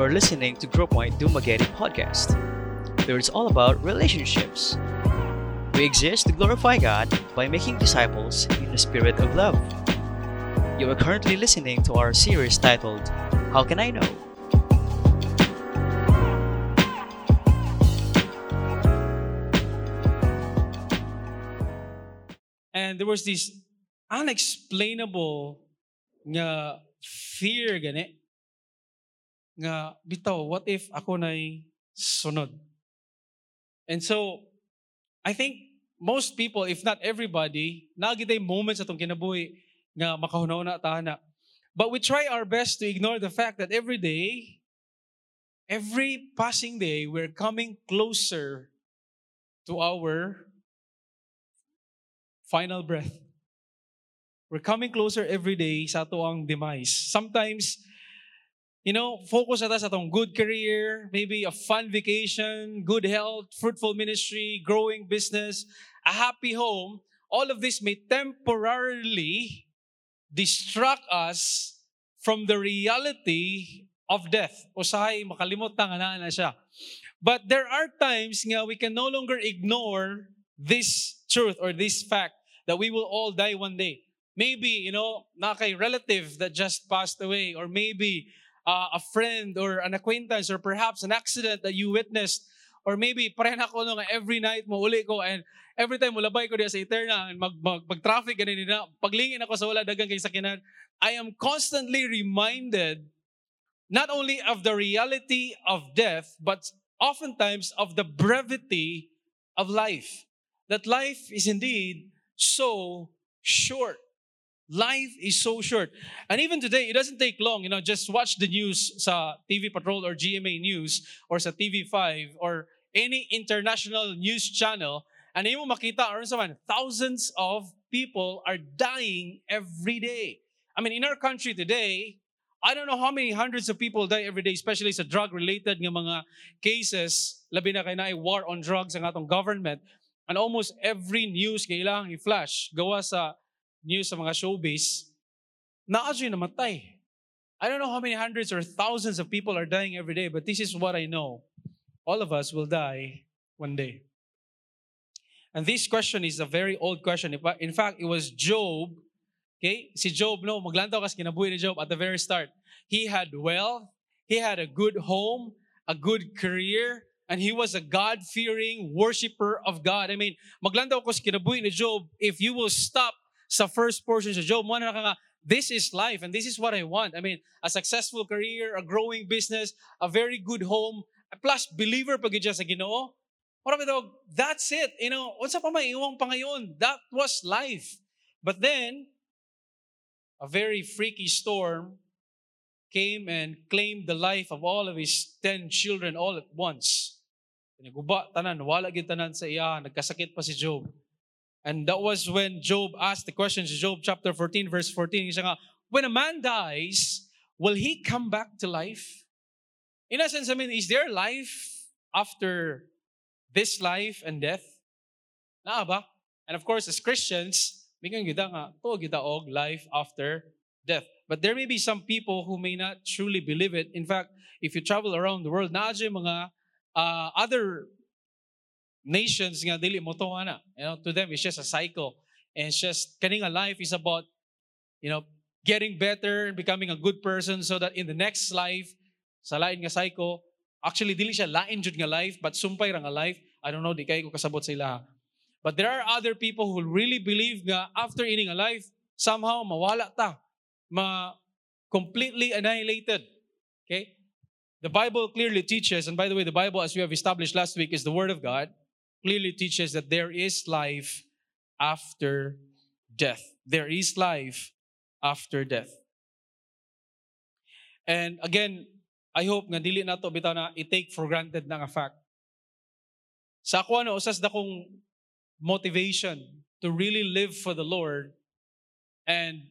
You are listening to Group Point Dumageddon podcast, where it's all about relationships. We exist to glorify God by making disciples in the spirit of love. You are currently listening to our series titled How Can I Know? And there was this unexplainable nga fear gani nga bitaw what if ako nay sunod? And so I think most people if not everybody nagitay moments atong kinabuhi nga makahunaw na tana but we try our best to ignore the fact that every day every passing day we're coming closer to our final breath. We're coming closer every day sa ato ang demise. Sometimes, you know, focus ata sa atong good career, maybe a fun vacation, good health, fruitful ministry, growing business, a happy home. All of this may temporarily distract us from the reality of death. Usahay, makalimot nga na na siya. But there are times nga we can no longer ignore this truth or this fact that we will all die one day. Maybe, you know, na kay relative that just passed away, or maybe uh, a friend or an acquaintance, or perhaps an accident that you witnessed, or maybe pareha ko no nga every night mo uli ko and every time mulabay ko diya sa Eterna and mag, mag, mag traffic ganun na paglingin ako sa wala dagang kay sakinan I am constantly reminded not only of the reality of death but oftentimes of the brevity of life. That life is indeed so short Life is so short. And even today, it doesn't take long. You know, just watch the news sa TV Patrol or GMA News or sa TV5 or any international news channel and mo makita aron sa man, thousands of people are dying every day. I mean, in our country today, I don't know how many hundreds of people die every day, especially sa drug-related nga mga cases, labi na kay na war on drugs ang atong government. And almost every news kailangan i-flash gawa sa news sa mga showbiz, naadyo namatay. I don't know how many hundreds or thousands of people are dying every day, but this is what I know. All of us will die one day. And this question is a very old question. In fact, it was Job. Okay? Si Job, no, maglantaw kasi kinabuhi ni Job at the very start. He had wealth, he had a good home, a good career, and he was a God-fearing worshiper of God. I mean, maglantaw ko sa kinabuhi ni Job, if you will stop sa first portion sa Job, mo na ka this is life and this is what I want. I mean, a successful career, a growing business, a very good home, plus believer pag sa Ginoo. Marami daw, that's it. You know, up pa maiiwang pa ngayon? That was life. But then, a very freaky storm came and claimed the life of all of his ten children all at once. Pinaguba, tanan, wala gid tanan sa iya, nagkasakit pa si Job. And that was when Job asked the question, Job chapter 14, verse 14. He said, when a man dies, will he come back to life? In essence, I mean, is there life after this life and death? Naa ba? And of course, as Christians, bigyan kita nga, to og life after death. But there may be some people who may not truly believe it. In fact, if you travel around the world, na mga uh, other nations nga dili mo to. You know, to them it's just a cycle. And it's just kaning life is about you know, getting better and becoming a good person so that in the next life sa lain nga cycle, actually dili siya lain jud nga life but sumpay ra nga life. I don't know di kay ko kasabot sa ila. But there are other people who really believe nga after ending a life, somehow mawala ta. Ma completely annihilated. Okay? The Bible clearly teaches, and by the way, the Bible, as we have established last week, is the Word of God clearly teaches that there is life after death. There is life after death. And again, I hope nga dili na to bitaw na i-take for granted na nga fact. Sa ako ano, usas na kong motivation to really live for the Lord and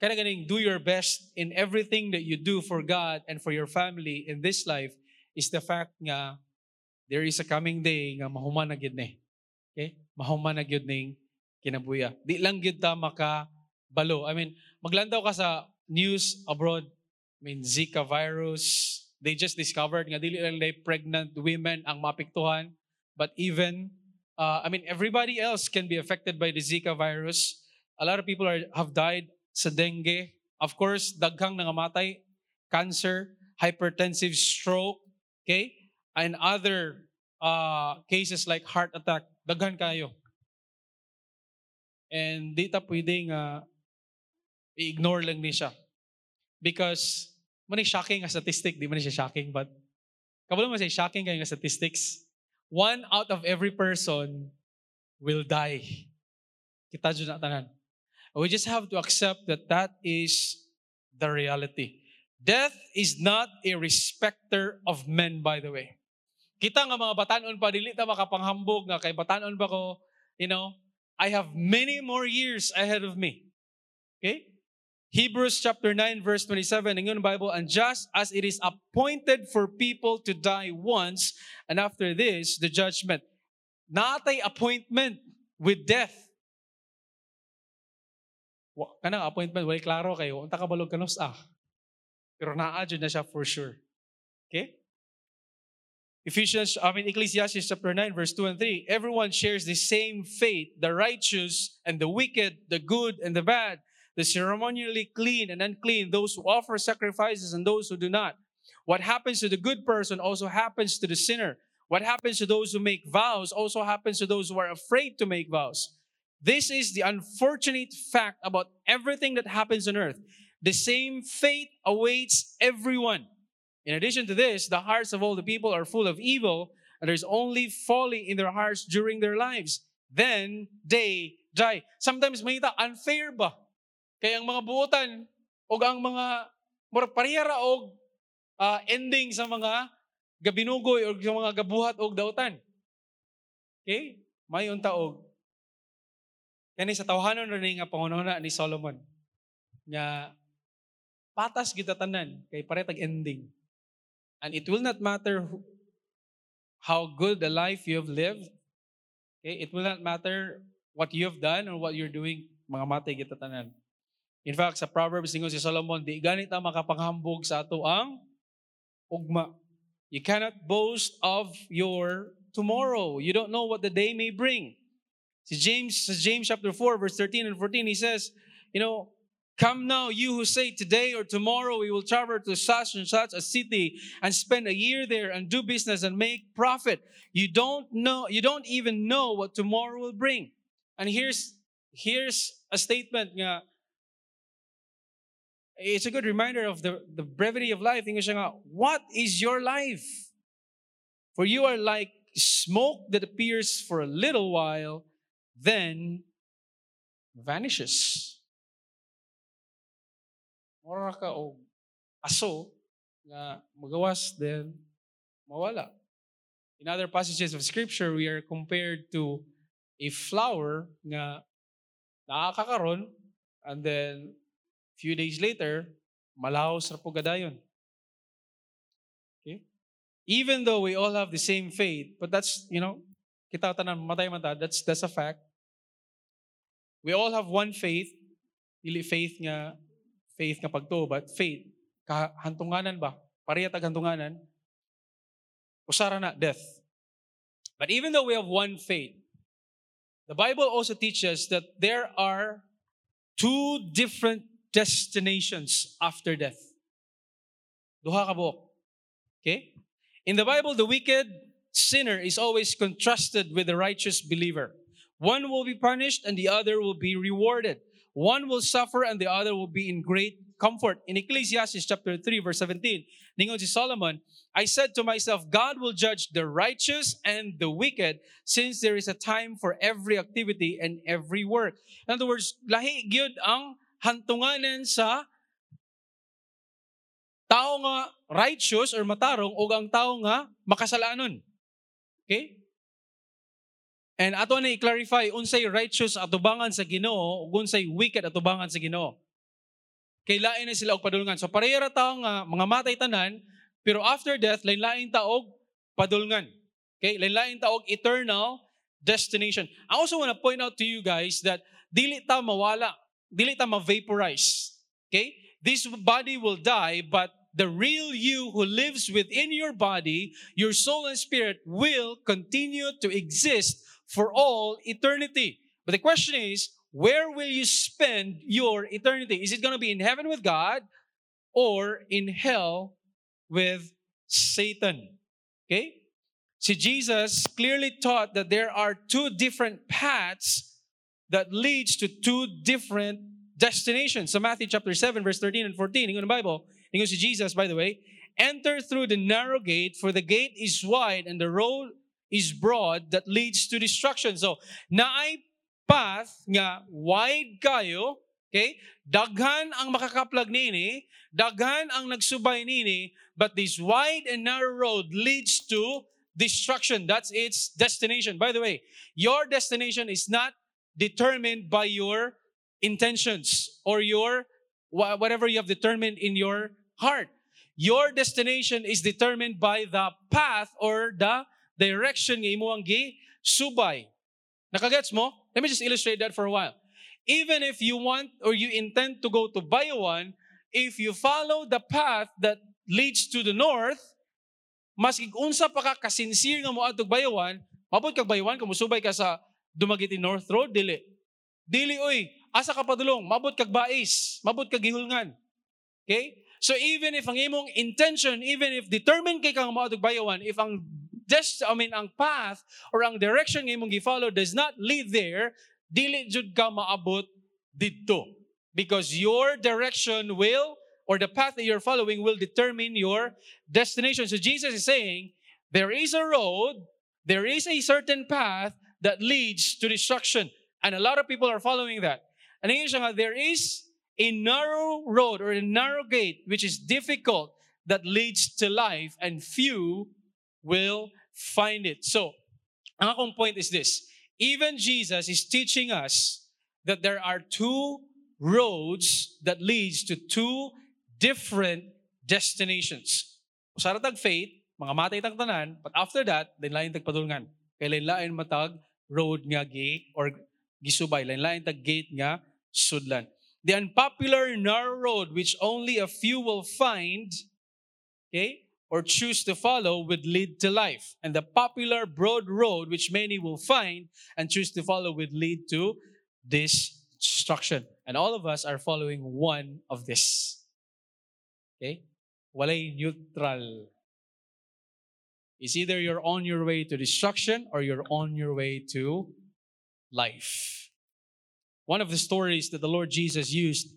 kind ganing do your best in everything that you do for God and for your family in this life is the fact nga there is a coming day nga mahuman na gyud ni. Okay? Mahuman na gyud ning kinabuya. Di lang gyud ta maka balo. I mean, maglandaw ka sa news abroad. I mean, Zika virus, they just discovered nga dili lang pregnant women ang mapiktuhan, but even uh, I mean everybody else can be affected by the Zika virus. A lot of people are have died sa dengue. Of course, daghang nangamatay, cancer, hypertensive stroke, okay? And other uh, cases like heart attack, daghan kayo. And di ta pwedeng uh, i-ignore lang ni siya. Because man shocking nga statistic, di man siya shocking, but kabalo man siya shocking kay nga statistics. One out of every person will die. Kita dyan na tanan. We just have to accept that that is the reality. Death is not a respecter of men, by the way. Kita nga mga batanon pa, dili ta makapanghambog nga kay batanon ba ko, you know, I have many more years ahead of me. Okay? Hebrews chapter 9 verse 27 ng Bible, and just as it is appointed for people to die once, and after this, the judgment. Natay appointment with death. Wa, kanang appointment, wala klaro kayo, unta ka balog kanos ah. Pero naadyo na siya for sure. Okay? Ephesians, I mean Ecclesiastes chapter 9 verse 2 and 3, everyone shares the same fate, the righteous and the wicked, the good and the bad the ceremonially clean and unclean, those who offer sacrifices and those who do not. What happens to the good person also happens to the sinner. What happens to those who make vows also happens to those who are afraid to make vows. This is the unfortunate fact about everything that happens on earth. The same fate awaits everyone. In addition to this, the hearts of all the people are full of evil, and there's only folly in their hearts during their lives. Then they die. Sometimes may unfair ba? Kaya ang mga buotan o ang mga mura parehara og uh, ending sa mga gabinugoy o sa mga gabuhat og dautan. Okay? May taog. Kani sa tawhanon rin nga pangunahuna ni Solomon. Nga patas kita tanan kay paretag ending. And it will not matter how good the life you have lived. Okay? It will not matter what you have done or what you're doing. Mga matay kita tanan. In fact, sa Proverbs ningon si Solomon, di ganit ang makapanghambog sa ato ang ugma. You cannot boast of your tomorrow. You don't know what the day may bring. Si James, sa James chapter 4, verse 13 and 14, he says, you know, Come now, you who say today or tomorrow we will travel to such and such a city and spend a year there and do business and make profit. You don't know, you don't even know what tomorrow will bring. And here's here's a statement it's a good reminder of the, the brevity of life. Tingnan siya nga, what is your life? For you are like smoke that appears for a little while, then vanishes. Mura ka o aso nga magawas then mawala. In other passages of scripture, we are compared to a flower nga nakakaroon and then Few days later, malaos ra po gadayon. Okay? Even though we all have the same faith, but that's, you know, kita tanan matay man that's that's a fact. We all have one faith, dili faith nga faith nga pagtuo, but faith kahantunganan ba? Pareha tag hantunganan. Usara na death. But even though we have one faith, the Bible also teaches that there are two different destinations after death. Duha ka buok. Okay? In the Bible, the wicked sinner is always contrasted with the righteous believer. One will be punished and the other will be rewarded. One will suffer and the other will be in great comfort. In Ecclesiastes chapter 3 verse 17, ningon si Solomon, I said to myself, God will judge the righteous and the wicked since there is a time for every activity and every work. In other words, lahi gyud ang hantunganan sa tao nga righteous or matarong o ang tao nga makasalanon. Okay? And ato na i-clarify unsay righteous atubangan sa Ginoo ug unsay wicked atubangan sa Ginoo. Kay lain na sila og padulngan. So parehara tao nga mga matay tanan, pero after death lain-lain taog padulngan. Okay? Lain-lain taog eternal destination. I also want to point out to you guys that dili ta mawala dili ta ma-vaporize. Okay? This body will die, but the real you who lives within your body, your soul and spirit will continue to exist for all eternity. But the question is, where will you spend your eternity? Is it going to be in heaven with God or in hell with Satan? Okay? See, Jesus clearly taught that there are two different paths that leads to two different destinations. So Matthew chapter 7, verse 13 and 14, in the Bible, ingon si Jesus, by the way, enter through the narrow gate, for the gate is wide and the road is broad that leads to destruction. So, naay path nga wide kayo, okay? Daghan ang makakaplag nini, daghan ang nagsubay nini, but this wide and narrow road leads to destruction. That's its destination. By the way, your destination is not determined by your intentions or your whatever you have determined in your heart. Your destination is determined by the path or the direction nga imo ang gi subay. Nakagets mo? Let me just illustrate that for a while. Even if you want or you intend to go to Bayawan, if you follow the path that leads to the north, mas unsa pa ka kasinsir nga mo adtog Bayawan, mabot kag Bayawan kung musubay ka sa Dumagiti North Road, dili. Dili oy, asa ka padulong, mabot kag bais, mabot kag gihulngan. Okay? So even if ang imong intention, even if determined kay kang maadog bayawan, if ang just I mean ang path or ang direction nga imong gi-follow does not lead there, dili jud ka maabot didto. Because your direction will or the path that you're following will determine your destination. So Jesus is saying, there is a road, there is a certain path that leads to destruction. And a lot of people are following that. And there is a narrow road or a narrow gate which is difficult that leads to life and few will find it. So, akong point is this. Even Jesus is teaching us that there are two roads that leads to two different destinations. Usaratag faith, mga matay tag tanan, but after that, then lain tag padulngan. Kay lain matag road nga gi or gisubay lain lain tag gate nga sudlan. The unpopular narrow road which only a few will find, okay, or choose to follow would lead to life. And the popular broad road which many will find and choose to follow would lead to destruction. And all of us are following one of this. Okay? Walay neutral is either you're on your way to destruction or you're on your way to life. One of the stories that the Lord Jesus used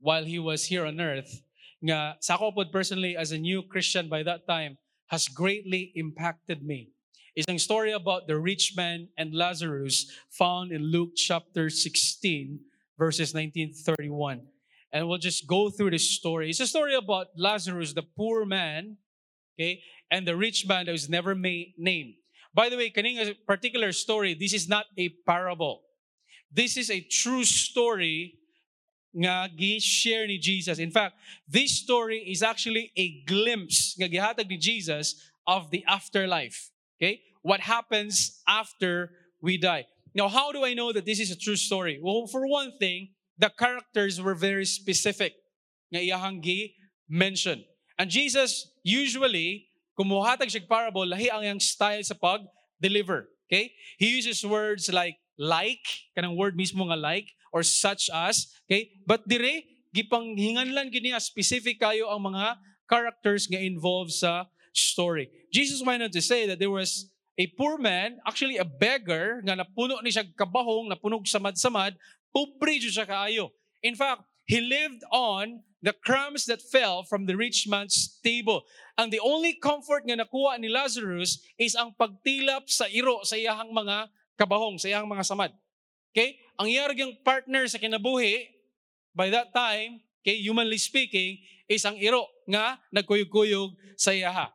while he was here on earth, nga sa personally as a new Christian by that time, has greatly impacted me. Is a story about the rich man and Lazarus found in Luke chapter 16, verses 19 31. And we'll just go through this story. It's a story about Lazarus, the poor man, okay, and the rich man that was never made, named. By the way, kaning a particular story, this is not a parable. This is a true story nga gi-share ni Jesus. In fact, this story is actually a glimpse nga gihatag ni Jesus of the afterlife. Okay? What happens after we die. Now, how do I know that this is a true story? Well, for one thing, the characters were very specific nga iyahang gi-mention. And Jesus usually kumuhatag siya parable, lahi ang yang style sa pag-deliver. Okay? He uses words like like, kanang word mismo nga like, or such as, okay? But dire, gipanghinganlan gini specific kayo ang mga characters nga involved sa story. Jesus went on to say that there was a poor man, actually a beggar, nga napuno ni siya kabahong, napunog samad-samad, pobre siya kaayo. In fact, he lived on the crumbs that fell from the rich man's table. Ang the only comfort nga nakuha ni Lazarus is ang pagtilap sa iro sa iyahang mga kabahong, sa iyahang mga samad. Okay? Ang iyargang partner sa kinabuhi, by that time, okay, humanly speaking, is ang iro nga nagkuyog-kuyog sa iyaha.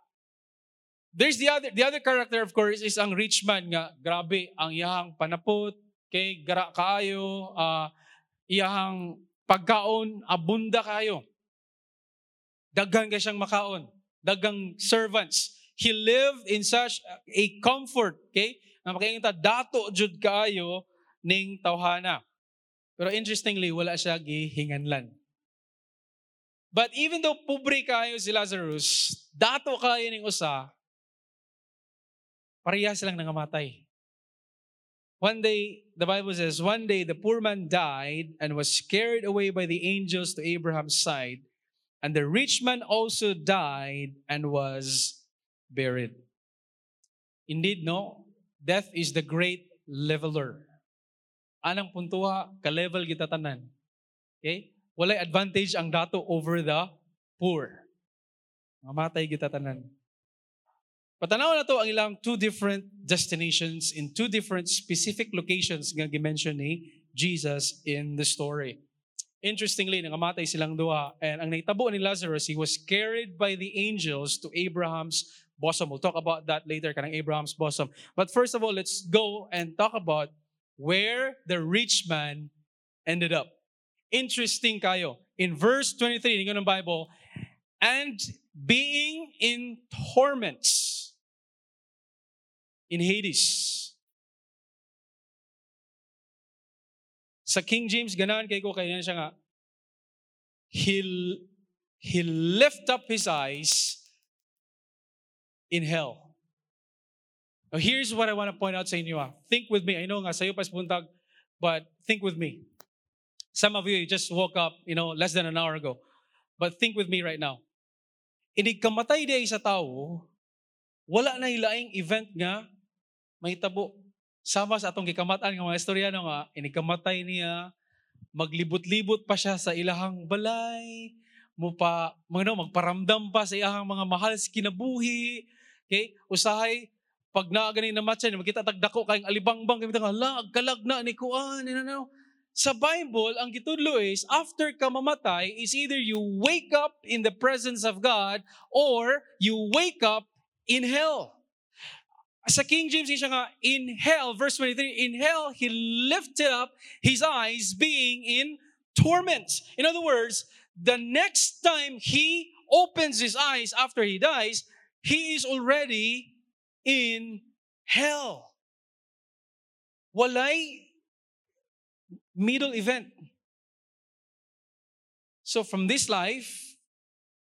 There's the other the other character of course is ang rich man nga grabe ang iyahang panapot, kay gara kaayo, uh, iyahang pagkaon, abunda kayo. Daghan ka siyang makaon. Dagang servants. He lived in such a comfort, okay? Na dato jud kayo ning tawhana. Pero interestingly, wala siya gihinganlan. But even though pobre kayo si Lazarus, dato kayo ning usa, pareha silang nangamatay. One day, the Bible says, one day the poor man died and was carried away by the angels to Abraham's side, and the rich man also died and was buried. Indeed, no, death is the great leveler. Anang puntuha, ka-level kita tanan. Okay? Walay advantage ang dato over the poor. Mamatay kita tanan. Patanaw na to ang ilang two different destinations in two different specific locations nga gimension ni Jesus in the story. Interestingly, nangamatay silang duha and ang naitabo ni Lazarus, he was carried by the angels to Abraham's bosom. We'll talk about that later, kanang Abraham's bosom. But first of all, let's go and talk about where the rich man ended up. Interesting kayo. In verse 23 ng Bible, and being in torments in Hades. Sa King James, ganahan kay ko, kaya siya nga, he, he lift up his eyes in hell. Now, here's what I want to point out sa inyo. Ah. Think with me. I know nga, sa'yo pas puntag, but think with me. Some of you just woke up, you know, less than an hour ago. But think with me right now. Inig kamatay di sa tao, wala na ilaing event nga may tabo. Sama sa atong gikamatan nga mga istoryano nga, inikamatay niya, maglibot-libot pa siya sa ilahang balay, mo pa, mga no, magparamdam pa sa ilahang mga mahal sa kinabuhi. Okay? Usahay, pag naaganin na matcha, makita tagdako kayong alibangbang, kami nga, lag, kalag na, ni kuan, you know, sa Bible, ang gitudlo is, after ka mamatay, is either you wake up in the presence of God or you wake up in hell. Sa King James, siya nga, in hell, verse 23, in hell, he lifted up his eyes being in torment. In other words, the next time he opens his eyes after he dies, he is already in hell. Walay middle event. So from this life,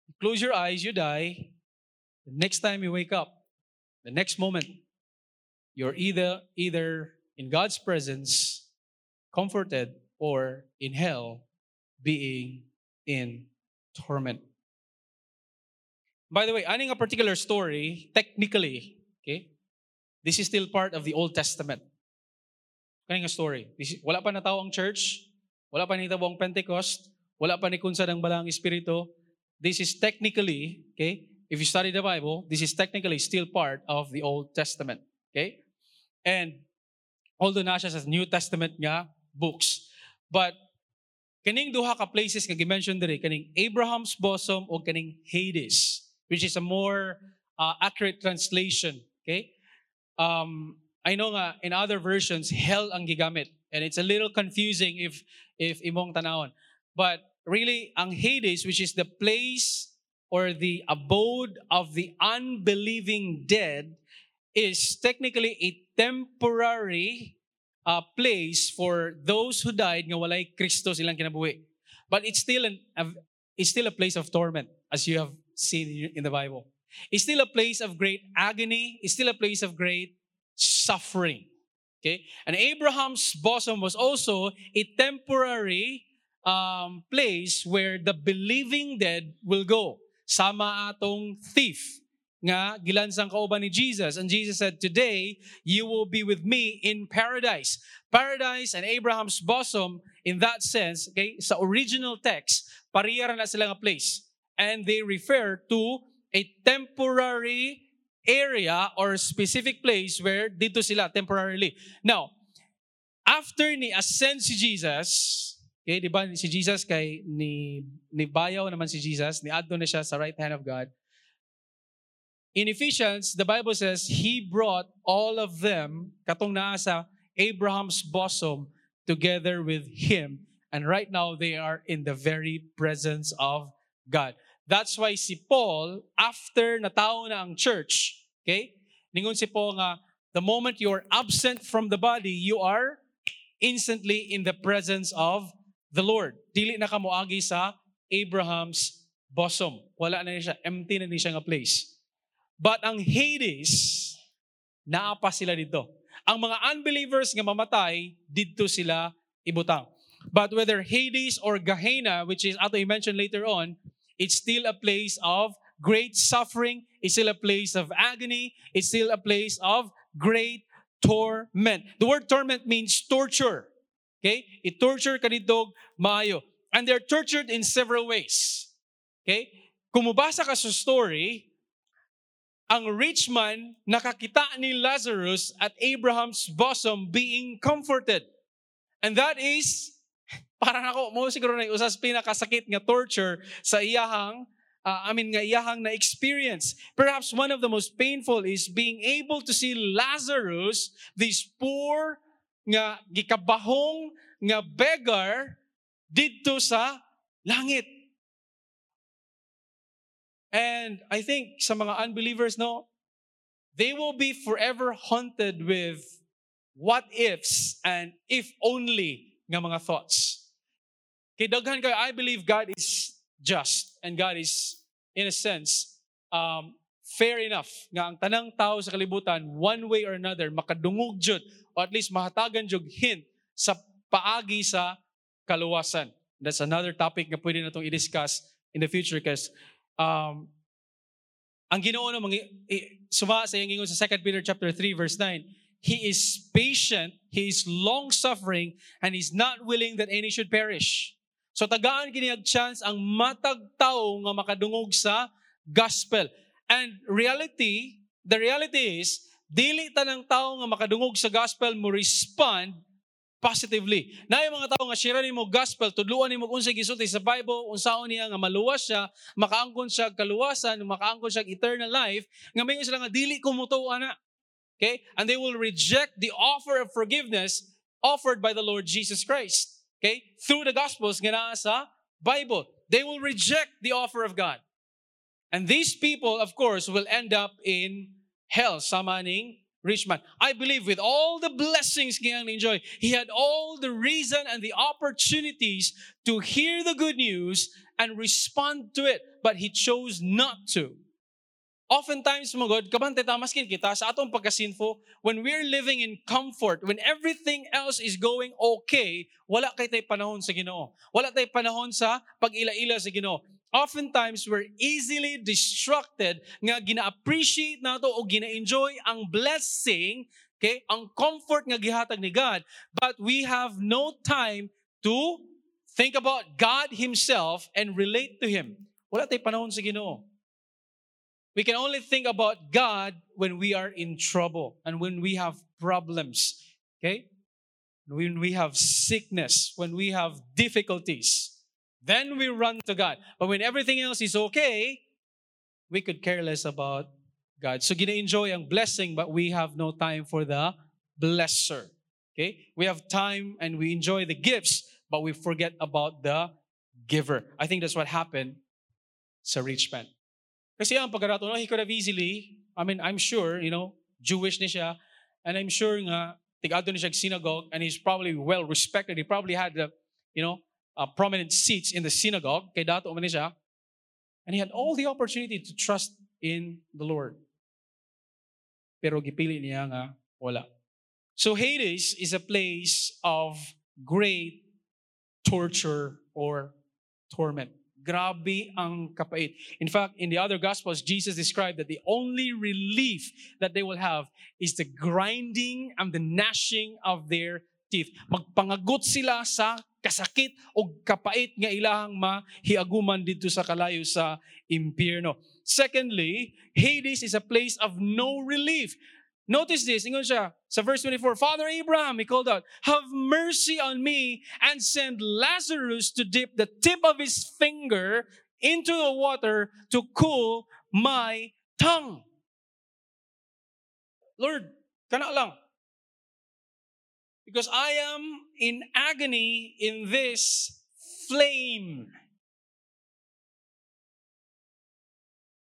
you close your eyes, you die. The next time you wake up, the next moment, you're either either in God's presence comforted or in hell being in torment. By the way, aning a particular story, technically, okay, this is still part of the Old Testament. Kaning story. This, wala pa natawo ang church, wala pa nitabo ang Pentecost, wala pa ni kunsa ng balang espiritu. This is technically, okay, if you study the Bible, this is technically still part of the Old Testament. Okay? And although na siya sa New Testament nga books, but kaning duha ka places nga gi-mention diri kaning Abraham's bosom o kaning Hades, which is a more uh, accurate translation, okay? Um, I know nga in other versions hell ang gigamit and it's a little confusing if if imong tanawon. But really ang Hades which is the place or the abode of the unbelieving dead is technically a temporary uh, place for those who died nga walay Kristo silang kinabuhi. But it's still an it's still a place of torment as you have seen in the Bible. It's still a place of great agony, it's still a place of great suffering. Okay? And Abraham's bosom was also a temporary um, place where the believing dead will go. Sama atong thief nga gilansang kauban ni Jesus. And Jesus said, Today, you will be with me in paradise. Paradise and Abraham's bosom, in that sense, okay, sa original text, pariyara na sila nga place. And they refer to a temporary area or specific place where dito sila temporarily. Now, after ni ascend si Jesus, okay, di ba si Jesus kay ni, ni bayaw naman si Jesus, ni adto na siya sa right hand of God, In Ephesians, the Bible says, He brought all of them, katong naa sa Abraham's bosom, together with Him. And right now, they are in the very presence of God. That's why si Paul, after natao na ang church, okay, ningon si Paul nga, the moment you are absent from the body, you are instantly in the presence of the Lord. Dili na kamoagi sa Abraham's bosom. Wala na niya, empty na niya nga place. But ang Hades, naapa sila dito. Ang mga unbelievers nga mamatay, dito sila ibutang. But whether Hades or Gehenna, which is ato i-mention later on, it's still a place of great suffering. It's still a place of agony. It's still a place of great torment. The word torment means torture. Okay? I-torture ka dito maayo. And they're tortured in several ways. Okay? Kung mabasa ka sa story, ang rich man nakakita ni Lazarus at Abraham's bosom being comforted. And that is, parang ako, mo siguro na usas pinakasakit nga torture sa iyahang uh, I mean, nga iyahang na experience. Perhaps one of the most painful is being able to see Lazarus, this poor, nga gikabahong, nga beggar, dito sa langit. And I think sa mga unbelievers, no, they will be forever haunted with what ifs and if only nga mga thoughts. Kay daghan kayo, I believe God is just and God is, in a sense, um, fair enough nga ang tanang tao sa kalibutan, one way or another, makadungog jud o at least mahatagan jud hint sa paagi sa kaluwasan. That's another topic na pwede na itong i-discuss in the future because um, ang ginoo na mga, suma sa iyang sa 2 Peter chapter 3 verse 9, He is patient, He is long-suffering, and He's not willing that any should perish. So tagaan kiniyag chance ang matag tao nga makadungog sa gospel. And reality, the reality is, dili tanang tao nga makadungog sa gospel mo respond positively. Na yung mga tao nga share mo gospel, tudluan nimo unsay gisulti sa Bible, unsaon niya nga maluwas siya, makaangkon siya kaluwasan, makaangkon siya eternal life, nga mayon sila nga dili ko mutuo ana. Okay? And they will reject the offer of forgiveness offered by the Lord Jesus Christ. Okay? Through the Gospels nga naa sa Bible. They will reject the offer of God. And these people, of course, will end up in hell, samaning rich man. I believe with all the blessings he enjoy, he had all the reason and the opportunities to hear the good news and respond to it, but he chose not to. Oftentimes, mga God, kabante tamaskin kita sa atong pagkasinfo, when we're living in comfort, when everything else is going okay, wala kay tay panahon sa Ginoo. Wala tay panahon sa pag-ila-ila sa Ginoo oftentimes we're easily distracted nga gina-appreciate nato o gina-enjoy ang blessing, okay, ang comfort nga gihatag ni God, but we have no time to think about God Himself and relate to Him. Wala tay panahon sa Ginoo. We can only think about God when we are in trouble and when we have problems. Okay? When we have sickness, when we have difficulties. Then we run to God. But when everything else is okay, we could care less about God. So gina-enjoy ang blessing but we have no time for the blesser. Okay? We have time and we enjoy the gifts but we forget about the giver. I think that's what happened sa rich man. Kasi ang pagkarato, he could have easily, I mean, I'm sure, you know, Jewish ni siya, and I'm sure nga, tigado ni siya synagogue, and he's probably well respected. He probably had the, you know, uh, prominent seats in the synagogue, kay dato man siya, and he had all the opportunity to trust in the Lord. Pero gipili niya nga wala. So Hades is a place of great torture or torment. Grabe ang kapait. In fact, in the other Gospels, Jesus described that the only relief that they will have is the grinding and the gnashing of their teeth. Magpangagot sila sa kasakit o kapait nga ilahang mahiaguman dito sa kalayo sa impyerno. Secondly, Hades is a place of no relief. Notice this, ingon siya ah, sa verse 24, Father Abraham, he called out, Have mercy on me and send Lazarus to dip the tip of his finger into the water to cool my tongue. Lord, kana lang, because I am in agony in this flame.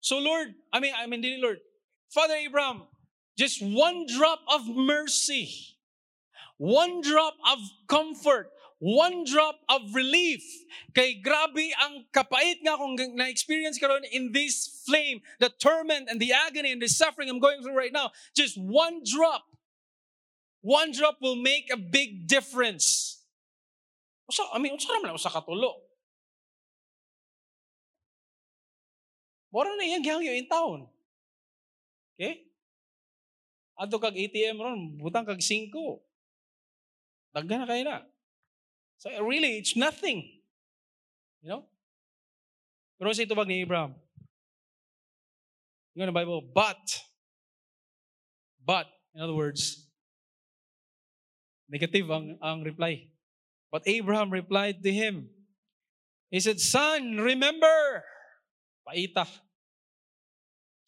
So, Lord, I mean, I mean, Lord, Father Abraham, just one drop of mercy, one drop of comfort, one drop of relief. Kay grabe ang kapait nga akong na-experience karon in this flame, the torment and the agony and the suffering I'm going through right now. Just one drop. One drop will make a big difference. Usa, I mean, unsa naman usa katulo? Mora na iyang gihangyo in town. Okay? Adto kag ATM ron, butang kag 5. Daghan na kayo na. So really, it's nothing. You know? Pero sa itubag ni Abraham, you know the Bible, but, but, in other words, negative ang, ang reply. But Abraham replied to him, he said, Son, remember, paita.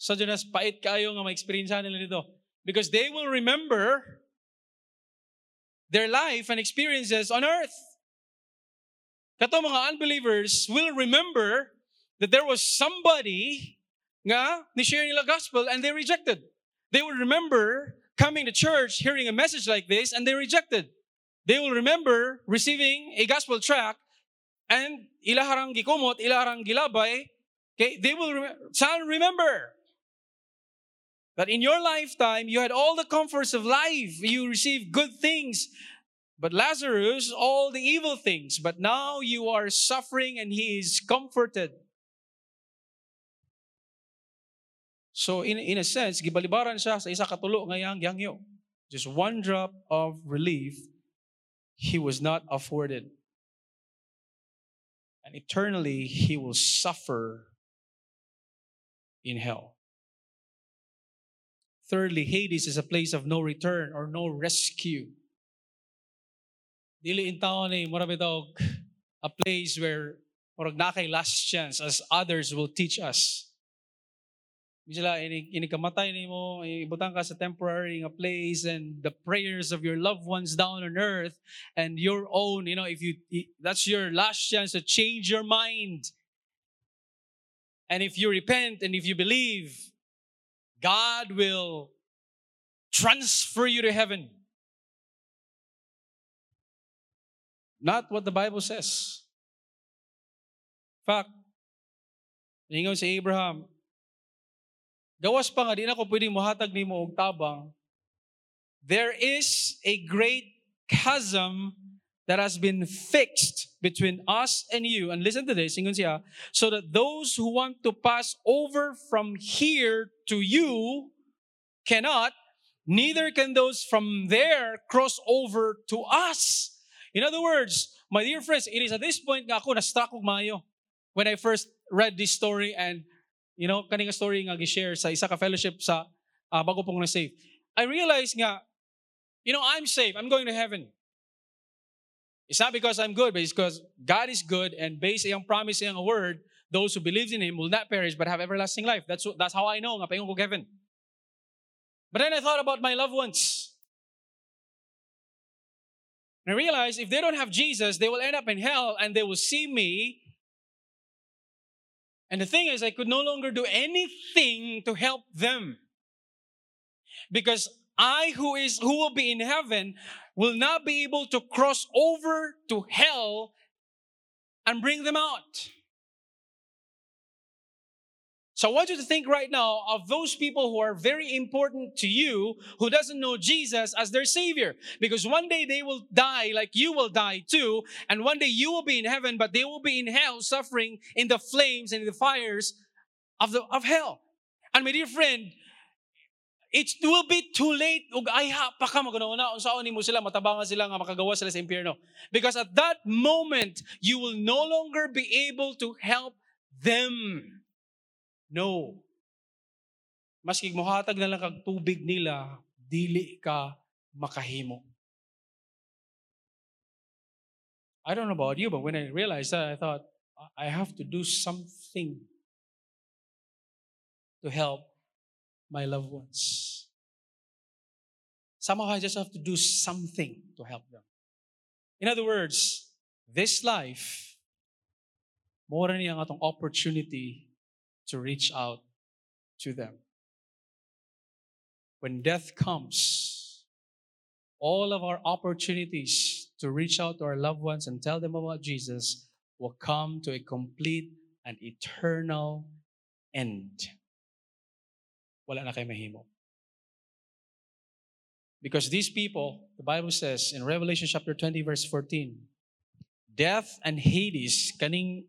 So Jonas, pait kayo nga ma-experience nila dito. Because they will remember their life and experiences on earth. Kato mga unbelievers will remember that there was somebody nga ni-share nila gospel and they rejected. They will remember coming to church, hearing a message like this, and they rejected. They will remember receiving a gospel tract and ilaharang gikumot, ilaharang gilabay. Okay, they will rem- shall remember that in your lifetime you had all the comforts of life, you received good things, but Lazarus, all the evil things. But now you are suffering and he is comforted. So in, in a sense, gibalibaran siya sa isa katulo ngayang. Just one drop of relief he was not afforded. And eternally he will suffer in hell. Thirdly, Hades is a place of no return or no rescue. Dili in taon ni mura bitaw a place where murag na kay last chance as others will teach us. Sila, ini, ini kamatay ni mo, ibutang ka sa temporary nga place and the prayers of your loved ones down on earth and your own, you know, if you, that's your last chance to change your mind. And if you repent and if you believe, God will transfer you to heaven. Not what the Bible says. In fact, ningaw si Abraham, gawas pa nga, di na ko pwedeng mahatag ni mo og tabang. There is a great chasm that has been fixed between us and you. And listen to this, so that those who want to pass over from here to you cannot, neither can those from there cross over to us. In other words, my dear friends, it is at this point nga ako na-struck og when I first read this story and you know, kaning story nga gi-share sa isa ka fellowship sa uh, bago pong na-save. I realized nga, you know, I'm safe. I'm going to heaven. It's not because I'm good, but it's because God is good and based on promise a word, those who believe in Him will not perish but have everlasting life. That's, that's how I know. But then I thought about my loved ones. And I realized if they don't have Jesus, they will end up in hell and they will see me. And the thing is, I could no longer do anything to help them. Because I who is who will be in heaven will not be able to cross over to hell and bring them out. So I want you to think right now of those people who are very important to you who doesn't know Jesus as their savior because one day they will die like you will die too and one day you will be in heaven but they will be in hell suffering in the flames and in the fires of the of hell. And my dear friend, it will be too late. Ug ayha pa ka maganauna unsaon nimo sila matabangan sila nga makagawa sila sa impyerno. Because at that moment you will no longer be able to help them. No. Maski mohatag na lang kag tubig nila dili ka makahimo. I don't know about you but when I realized that I thought I have to do something to help my loved ones. Somehow I just have to do something to help them. In other words, this life, more than ang opportunity to reach out to them. When death comes, all of our opportunities to reach out to our loved ones and tell them about Jesus will come to a complete and eternal end. Wala na kayo mahimo. Because these people, the Bible says in Revelation chapter 20, verse 14, death and Hades, kaning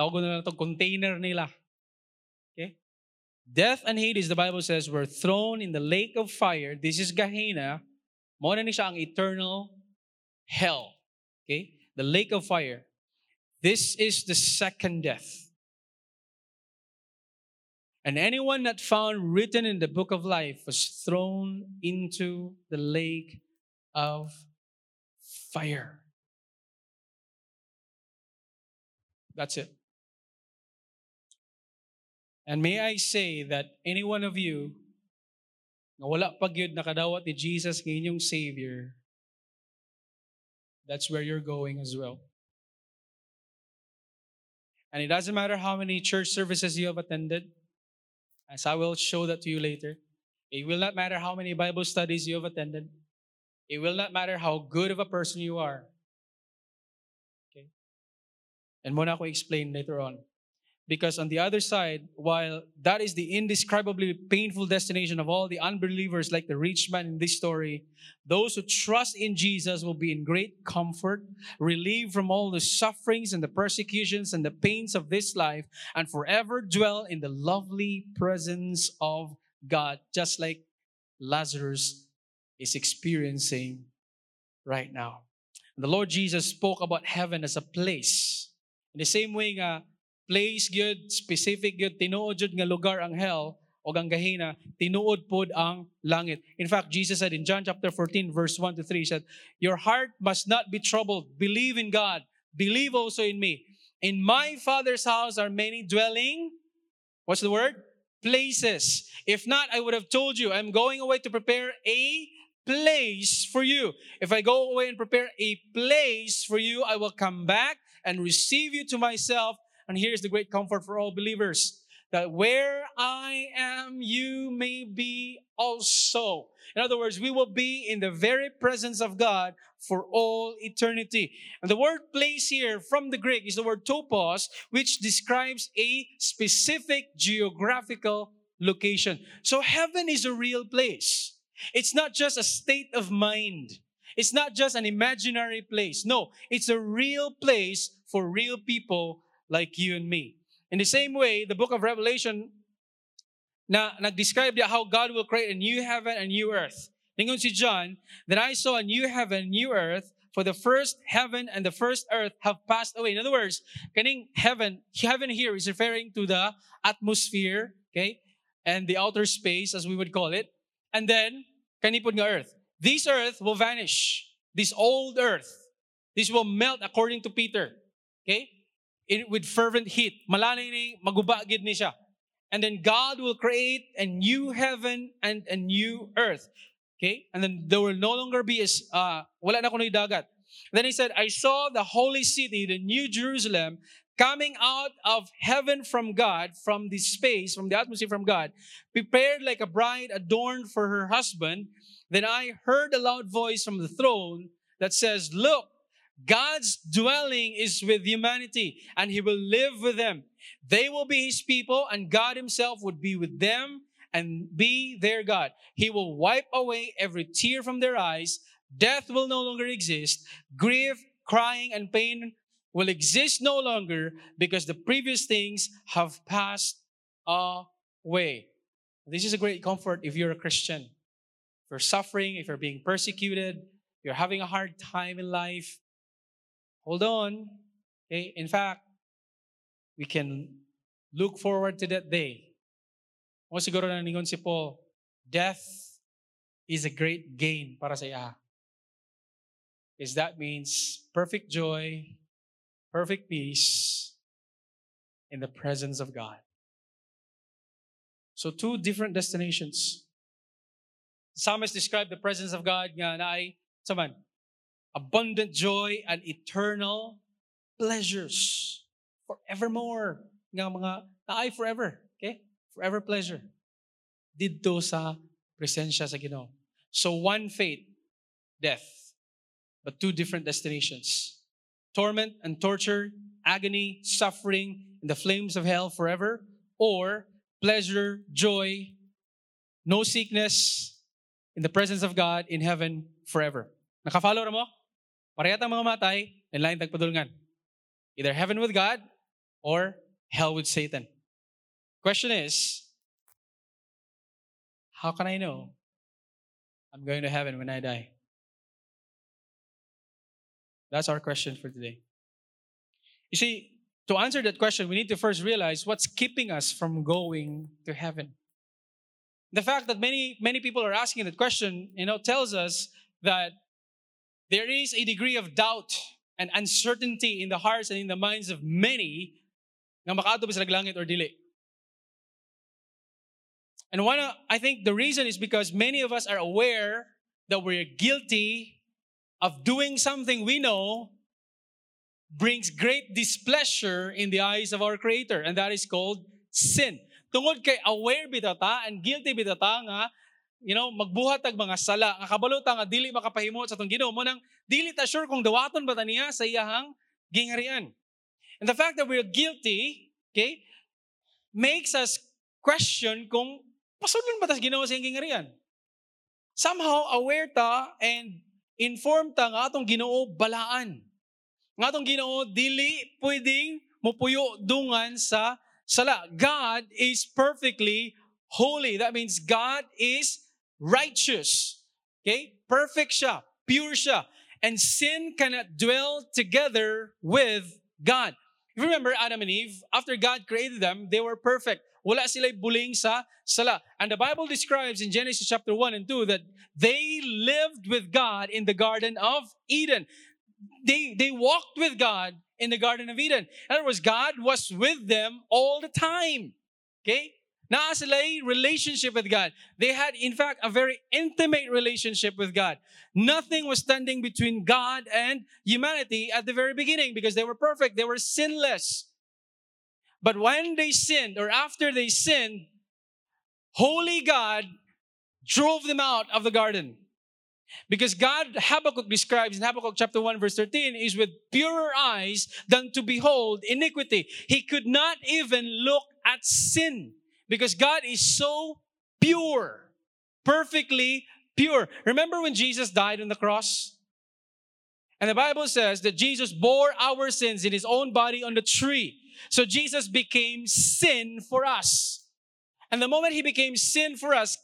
tawag na lang ito, container nila. Okay? Death and Hades, the Bible says, were thrown in the lake of fire. This is Gehenna. Mo na ni siya ang eternal hell. Okay? The lake of fire. This is the second death. And anyone not found written in the book of life was thrown into the lake of fire. That's it. And may I say that any one of you na wala pag yun nakadawat ni Jesus ng inyong Savior, that's where you're going as well. And it doesn't matter how many church services you have attended, as I will show that to you later. It will not matter how many Bible studies you have attended. It will not matter how good of a person you are. Okay? And muna ko explain later on. Because on the other side, while that is the indescribably painful destination of all the unbelievers, like the rich man in this story, those who trust in Jesus will be in great comfort, relieved from all the sufferings and the persecutions and the pains of this life, and forever dwell in the lovely presence of God, just like Lazarus is experiencing right now. The Lord Jesus spoke about heaven as a place. In the same way nga, place good, specific good, tinuod jud nga lugar ang hell o ang Gehenna, tinuod pod ang langit. In fact, Jesus said in John chapter 14 verse 1 to 3, he said, Your heart must not be troubled. Believe in God. Believe also in me. In my Father's house are many dwelling, what's the word? Places. If not, I would have told you, I'm going away to prepare a place for you. If I go away and prepare a place for you, I will come back and receive you to myself and here's the great comfort for all believers that where I am, you may be also. In other words, we will be in the very presence of God for all eternity. And the word place here from the Greek is the word topos, which describes a specific geographical location. So heaven is a real place. It's not just a state of mind. It's not just an imaginary place. No, it's a real place for real people like you and me. In the same way, the book of Revelation na nag-describe how God will create a new heaven and new earth. Ningon si John, that I saw a new heaven, new earth, for the first heaven and the first earth have passed away. In other words, kaning heaven, heaven here is referring to the atmosphere, okay, and the outer space, as we would call it. And then, kanipod nga earth. This earth will vanish. This old earth. This will melt according to Peter. Okay? With fervent heat. Malanay ni magubagid ni siya. And then God will create a new heaven and a new earth. Okay? And then there will no longer be, uh, wala na kuno'y dagat. Then he said, I saw the holy city, the new Jerusalem, coming out of heaven from God, from the space, from the atmosphere from God, prepared like a bride adorned for her husband. Then I heard a loud voice from the throne that says, Look, God's dwelling is with humanity and he will live with them. They will be his people and God himself would be with them and be their God. He will wipe away every tear from their eyes. Death will no longer exist. Grief, crying, and pain will exist no longer because the previous things have passed away. This is a great comfort if you're a Christian. If you're suffering, if you're being persecuted, you're having a hard time in life, Hold on. Okay? In fact, we can look forward to that day. O siguro na ningon si Paul, death is a great gain para sa iya. Because that means perfect joy, perfect peace in the presence of God. So two different destinations. The psalmist described the presence of God nga na ay, saman, abundant joy, and eternal pleasures forevermore. Nga mga naay forever. Okay? Forever pleasure. Dito sa presensya sa Ginoo. So one fate, death. but two different destinations torment and torture, agony, suffering in the flames of hell forever, or pleasure, joy, no sickness in the presence of God in heaven forever. Nakafollow mo? Parehata mga matay, in line tagpadulngan. Either heaven with God or hell with Satan. Question is, how can I know I'm going to heaven when I die? That's our question for today. You see, to answer that question, we need to first realize what's keeping us from going to heaven. The fact that many many people are asking that question, you know, tells us that there is a degree of doubt and uncertainty in the hearts and in the minds of many na makaadto ba sila langit or dili. And one, I think the reason is because many of us are aware that we're guilty of doing something we know brings great displeasure in the eyes of our Creator, and that is called sin. Tungod kay aware bitata and guilty bitata nga you know, magbuhat ag mga sala, nga kabalota nga dili makapahimo sa atong Ginoo mo nang dili ta sure kung dawaton ba ta niya sa iyahang gingharian. And the fact that we're guilty, okay, makes us question kung pasulon ba ta Ginoo sa iyang gingharian. Somehow aware ta and informed ta nga atong Ginoo balaan. Nga atong Ginoo dili pwedeng mupuyo dungan sa sala. God is perfectly holy. That means God is righteous. Okay? Perfect siya. Pure siya. And sin cannot dwell together with God. You Remember Adam and Eve, after God created them, they were perfect. Wala sila buling sa sala. And the Bible describes in Genesis chapter 1 and 2 that they lived with God in the Garden of Eden. They, they walked with God in the Garden of Eden. In other words, God was with them all the time. Okay? Naa sila relationship with God. They had, in fact, a very intimate relationship with God. Nothing was standing between God and humanity at the very beginning because they were perfect. They were sinless. But when they sinned, or after they sinned, holy God drove them out of the garden. Because God, Habakkuk describes in Habakkuk chapter 1, verse 13, is with purer eyes than to behold iniquity. He could not even look at sin because God is so pure, perfectly pure. Remember when Jesus died on the cross? And the Bible says that Jesus bore our sins in his own body on the tree. So Jesus became sin for us. And the moment he became sin for us,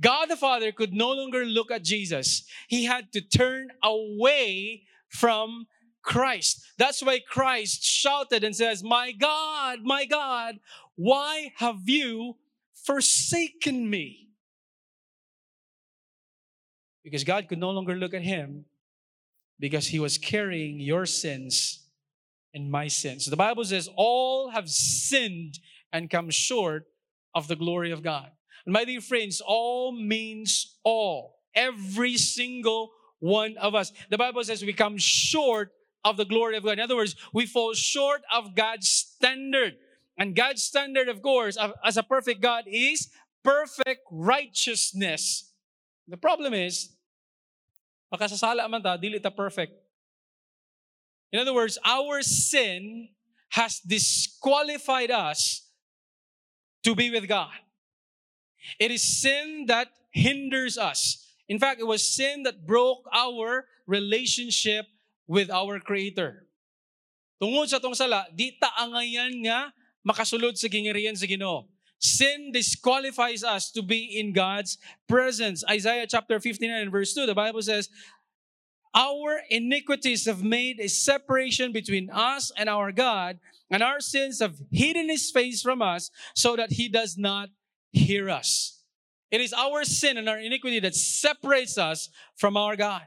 God the Father could no longer look at Jesus. He had to turn away from Christ. That's why Christ shouted and says, My God, my God, why have you forsaken me? Because God could no longer look at him because he was carrying your sins and my sins. The Bible says, All have sinned and come short of the glory of God. And my dear friends, all means all. Every single one of us. The Bible says we come short of the glory of God. In other words, we fall short of God's standard. And God's standard, of course, as a perfect God is perfect righteousness. The problem is, makasasala man ta, dili ta perfect. In other words, our sin has disqualified us to be with God. It is sin that hinders us. In fact, it was sin that broke our relationship with our Creator. Tungod sa tong sala, di ta angayan nga makasulod sa gingirian sa Ginoo. Sin disqualifies us to be in God's presence. Isaiah chapter 59 and verse 2, the Bible says, Our iniquities have made a separation between us and our God, and our sins have hidden his face from us so that he does not hear us. It is our sin and our iniquity that separates us from our God.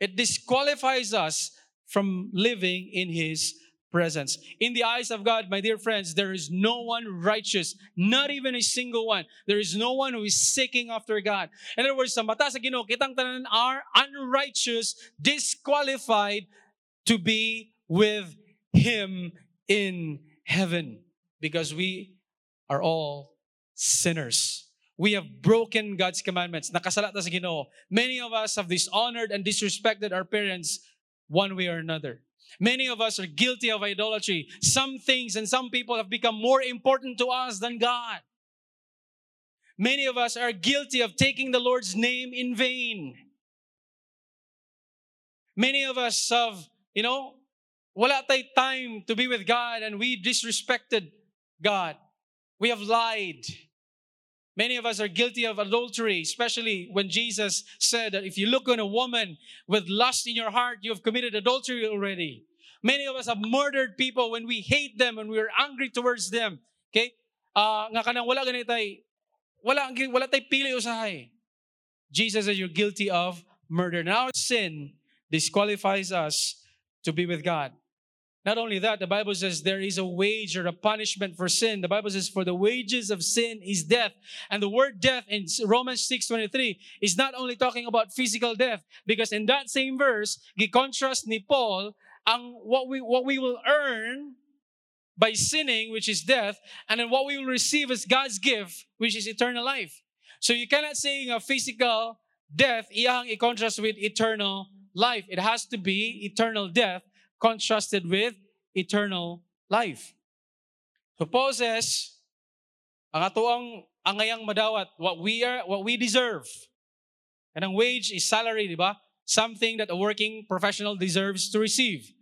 It disqualifies us from living in his presence. In the eyes of God, my dear friends, there is no one righteous, not even a single one. There is no one who is seeking after God. In other words, sa mata sa Ginoo, kitang tanan are unrighteous, disqualified to be with Him in heaven because we are all sinners. we have broken God's commandments. Nakasala ta sa Ginoo. Many of us have dishonored and disrespected our parents one way or another. Many of us are guilty of idolatry. Some things and some people have become more important to us than God. Many of us are guilty of taking the Lord's name in vain. Many of us have, you know, wala tay time to be with God and we disrespected God. We have lied. Many of us are guilty of adultery, especially when Jesus said that if you look on a woman with lust in your heart, you have committed adultery already. Many of us have murdered people when we hate them and we are angry towards them. Okay? Uh, nga kanang wala tay wala tay pili usahay. Jesus said you're guilty of murder. Now sin disqualifies us to be with God. Not only that, the Bible says there is a wage or a punishment for sin. The Bible says for the wages of sin is death. And the word death in Romans 6.23 is not only talking about physical death because in that same verse, gi-contrast ni Paul ang what we what we will earn by sinning, which is death, and then what we will receive as God's gift, which is eternal life. So you cannot say a physical death iyang i-contrast with eternal life. It has to be eternal death contrasted with eternal life. Says, ang atoang angayang madawat, what we are, what we deserve. And ang wage is salary, di ba? Something that a working professional deserves to receive.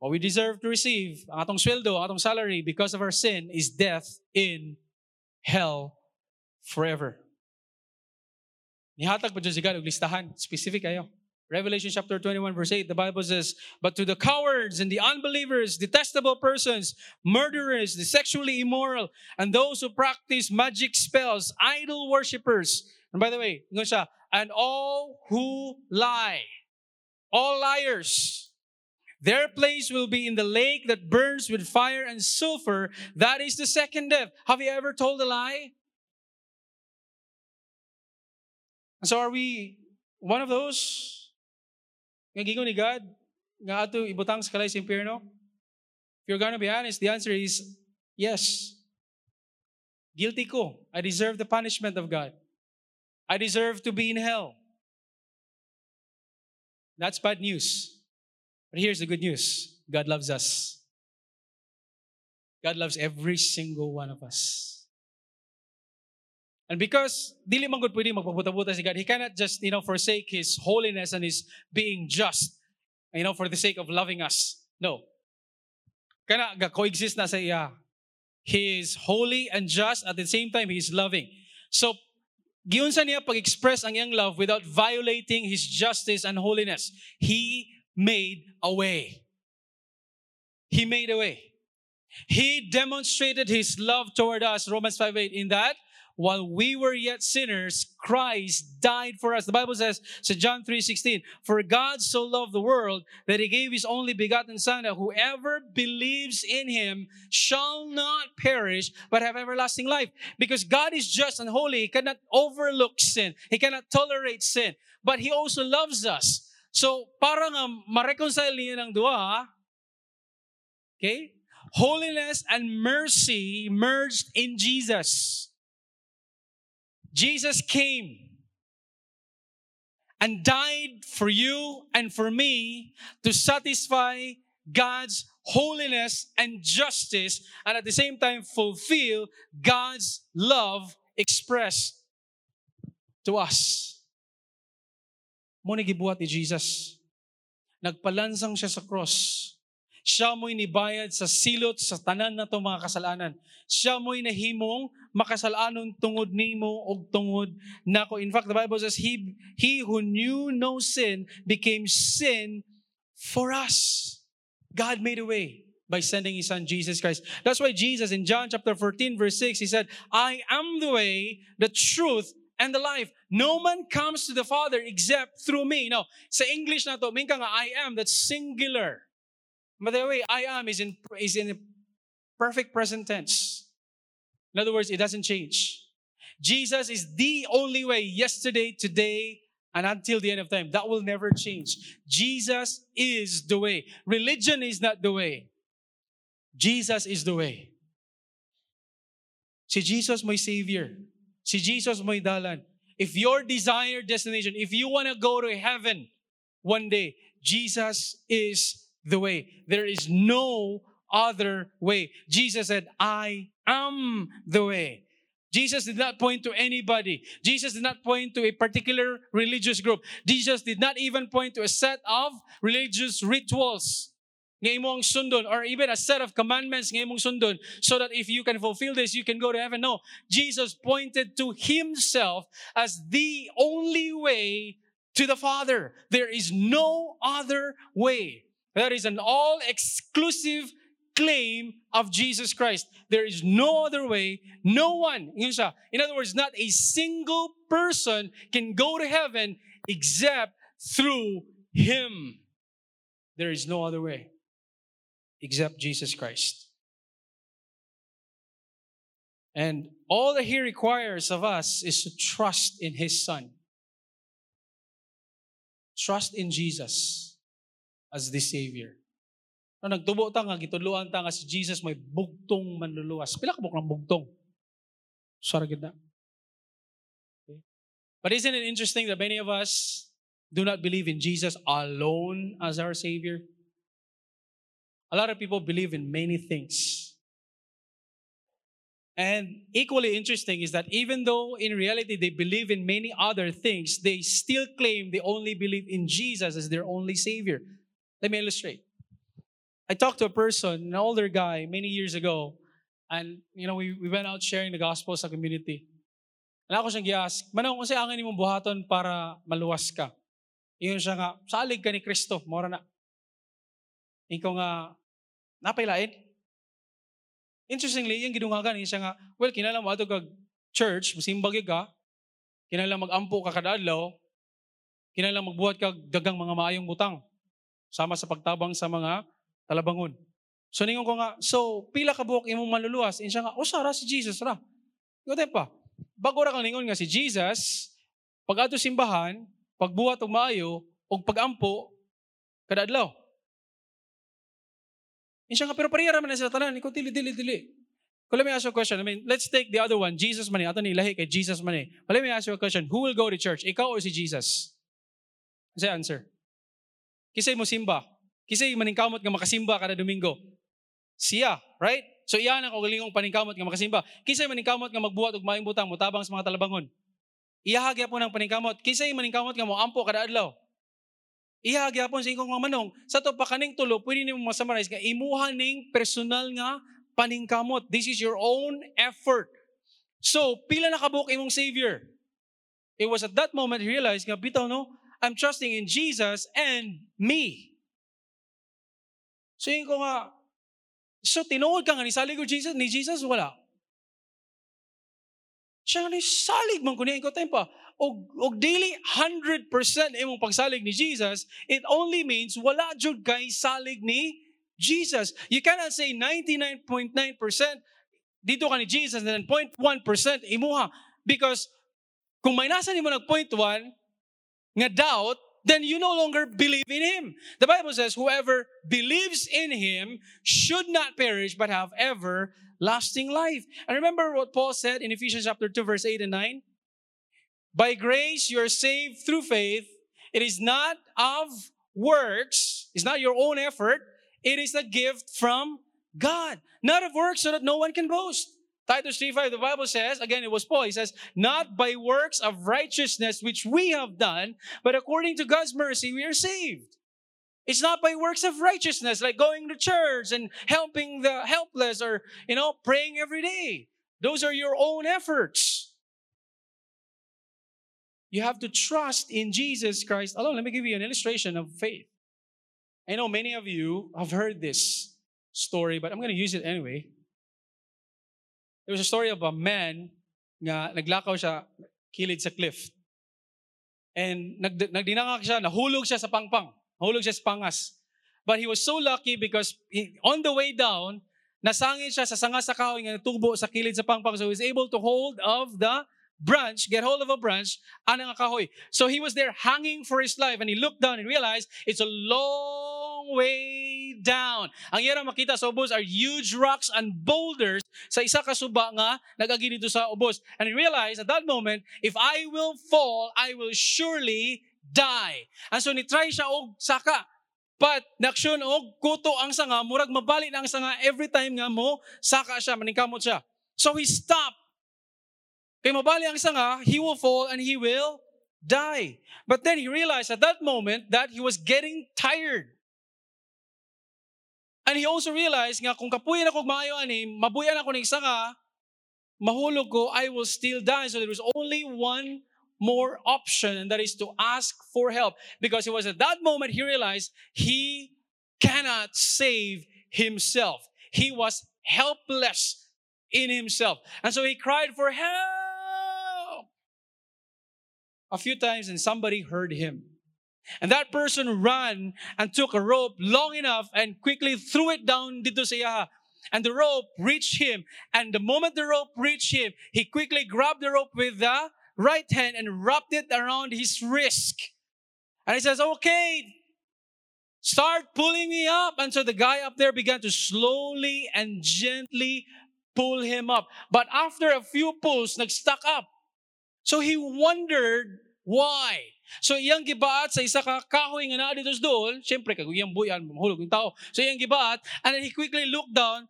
What we deserve to receive, ang atong sweldo, ang atong salary, because of our sin, is death in hell forever. Nihatag pa God, listahan, specific kayo. Revelation chapter 21, verse 8, the Bible says, But to the cowards and the unbelievers, detestable persons, murderers, the sexually immoral, and those who practice magic spells, idol worshippers, and by the way, siya, and all who lie, all liars, their place will be in the lake that burns with fire and sulfur. That is the second death. Have you ever told a lie? So are we one of those? Nga gingon ni God, nga ato ibutang sa kalay sa impyerno? If you're gonna be honest, the answer is yes. Guilty ko. I deserve the punishment of God. I deserve to be in hell. That's bad news. But here's the good news. God loves us. God loves every single one of us. And because dili man gud pwede magpabuta-buta si God, He cannot just, you know, forsake His holiness and His being just, you know, for the sake of loving us. No. Kana ga-coexist na sa iya. He is holy and just at the same time He is loving. So, giunsa niya pag-express ang iyang love without violating His justice and holiness. He made a way. He made a way. He demonstrated His love toward us, Romans 5.8, in that while we were yet sinners, Christ died for us. The Bible says, so John 3:16, for God so loved the world that he gave his only begotten son that whoever believes in him shall not perish but have everlasting life. Because God is just and holy, he cannot overlook sin. He cannot tolerate sin, but he also loves us. So, para nga ma-reconcile niya ng dua, okay? Holiness and mercy merged in Jesus. Jesus came and died for you and for me to satisfy God's holiness and justice and at the same time fulfill God's love expressed to us. Muna gibuhat ni Jesus. Nagpalansang siya sa cross siya mo'y nibayad sa silot sa tanan na to mga kasalanan. Siya mo'y nahimong makasalanon tungod nimo og tungod nako. In fact, the Bible says, He, he who knew no sin became sin for us. God made a way by sending His Son, Jesus Christ. That's why Jesus in John chapter 14 verse 6, He said, I am the way, the truth, and the life. No man comes to the Father except through me. Now, sa English na to, minka nga I am, that's singular. By the way, I am is in, is in perfect present tense. In other words, it doesn't change. Jesus is the only way yesterday, today, and until the end of time. That will never change. Jesus is the way. Religion is not the way. Jesus is the way. Si Jesus my Savior. Si Jesus my dalan. If your desired destination, if you want to go to heaven one day, Jesus is the way. There is no other way. Jesus said, I am the way. Jesus did not point to anybody. Jesus did not point to a particular religious group. Jesus did not even point to a set of religious rituals or even a set of commandments sundon so that if you can fulfill this, you can go to heaven. No. Jesus pointed to himself as the only way to the Father. There is no other way. That is an all-exclusive claim of Jesus Christ. There is no other way. No one. In other words, not a single person can go to heaven except through Him. There is no other way except Jesus Christ. And all that He requires of us is to trust in His Son. Trust in Jesus as the Savior. No, nagtubo ta nga, gituluan ta nga si Jesus may bugtong manluluwas. Pila ka buk ng bugtong? Sorry, na. Okay. But isn't it interesting that many of us do not believe in Jesus alone as our Savior? A lot of people believe in many things. And equally interesting is that even though in reality they believe in many other things, they still claim they only believe in Jesus as their only Savior. Let me illustrate. I talked to a person, an older guy, many years ago, and you know, we, we went out sharing the gospel sa community. And ako siyang gi-ask, manong kung angin imong buhaton para maluwas ka. Iyon siya nga, salig ka ni Kristo, mora na. Ikaw nga, napailain. Interestingly, yung gidungagan, siya nga, well, kinala mo ato kag church, musimbag ka, kinala mag-ampo ka kada adlaw, kinala magbuhat kag dagang mga maayong butang, sama sa pagtabang sa mga talabangon. So ningon ko nga, so pila ka buok imong maluluwas? Insya nga, o sara si Jesus ra. Ikaw pa. Bago ra kang ningon nga si Jesus, pag ato simbahan, pagbuhat og maayo, og pagampo, kada adlaw. Insya nga, pero pareha man sila tanan. Ikaw, dili, dili, dili. So let me ask you a question. I mean, let's take the other one. Jesus man Ato ni lahi kay Jesus man But let me ask you a question. Who will go to church? Ikaw or si Jesus? Kasi answer. Kisay mo simba. Kisay maningkamot nga makasimba kada Domingo. Siya, right? So iyan ang kagalingong paningkamot nga makasimba. Kisay maningkamot nga magbuhat og maayong butang mutabang sa mga talabangon. Iyahagya po ng paningkamot. Kisay maningkamot nga mo ampo kada adlaw. Iyahagya po sa ingkong mga manong. Sa to pa kaning tulo, pwede nimo masummarize nga imuha ning personal nga paningkamot. This is your own effort. So, pila na imong Savior? It was at that moment he realized nga, bitaw no, I'm trusting in Jesus and me. So yun ko nga, so tinuod ka nga ni salig ko Jesus, ni Jesus, wala. Siya ni salig man ko niya, ikaw pa, og, og daily 100% imong pagsalig ni Jesus, it only means wala jud kay salig ni Jesus. You cannot say 99.9% dito ka ni Jesus and then 0.1% imuha. Because kung may nasa ni mo nag 0.1 nga doubt, then you no longer believe in him. The Bible says, whoever believes in him should not perish but have everlasting life. And remember what Paul said in Ephesians chapter 2, verse 8 and 9? By grace you are saved through faith. It is not of works, it's not your own effort, it is a gift from God. Not of works so that no one can boast. Titus 3.5, the Bible says, again, it was Paul, he says, not by works of righteousness which we have done, but according to God's mercy we are saved. It's not by works of righteousness, like going to church and helping the helpless or, you know, praying every day. Those are your own efforts. You have to trust in Jesus Christ alone. Let me give you an illustration of faith. I know many of you have heard this story, but I'm going to use it anyway. There was a story of a man nga naglakaw siya kilid sa cliff. And nag, nagdinangak siya, nahulog siya sa pangpang. Nahulog siya sa pangas. But he was so lucky because he, on the way down, nasangit siya sa sanga sa kahoy nga tubo sa kilid sa pangpang. So he was able to hold of the branch, get hold of a branch, anang kahoy. So he was there hanging for his life and he looked down and realized it's a long way lay down. Ang iyang makita sa ubos are huge rocks and boulders sa isa ka suba nga nagagi sa ubos. And he realized at that moment, if I will fall, I will surely die. And so ni-try siya og saka. But naksyon og kuto ang sanga, murag mabalik na ang sanga every time nga mo saka siya, maningkamot siya. So he stopped. Kay mabali ang sanga, he will fall and he will die. But then he realized at that moment that he was getting tired. And he also realized nga kung kapuyan ako maayo ani, mabuyan ako ng sanga, mahulog ko, I will still die. So there was only one more option, and that is to ask for help. Because it was at that moment he realized he cannot save himself. He was helpless in himself. And so he cried for help a few times, and somebody heard him. And that person ran and took a rope long enough and quickly threw it down dito sa yaha. And the rope reached him. And the moment the rope reached him, he quickly grabbed the rope with the right hand and wrapped it around his wrist. And he says, Okay, start pulling me up. And so the guy up there began to slowly and gently pull him up. But after a few pulls, nag-stuck up. So he wondered why. So iyang gibaat sa isa ka kahoy nga naa dito sa dool, syempre buyan mahulog yung tao. So iyang gibaat and then he quickly looked down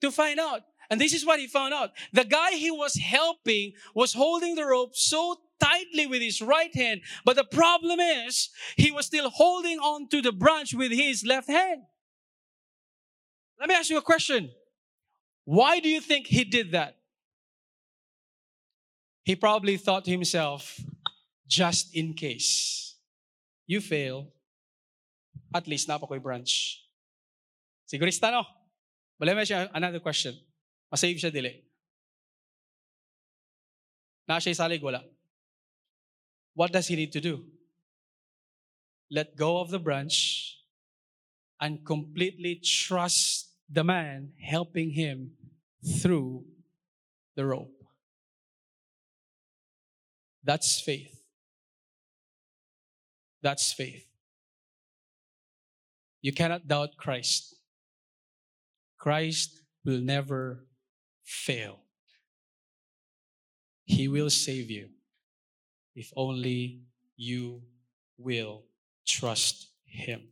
to find out. And this is what he found out. The guy he was helping was holding the rope so tightly with his right hand, but the problem is he was still holding on to the branch with his left hand. Let me ask you a question. Why do you think he did that? He probably thought to himself, just in case you fail, at least napa ko'y branch. Sigurista no? Wala may siya another question. Masave siya dili. Na siya salig wala. What does he need to do? Let go of the branch and completely trust the man helping him through the rope. That's faith. That's faith. You cannot doubt Christ. Christ will never fail. He will save you if only you will trust Him.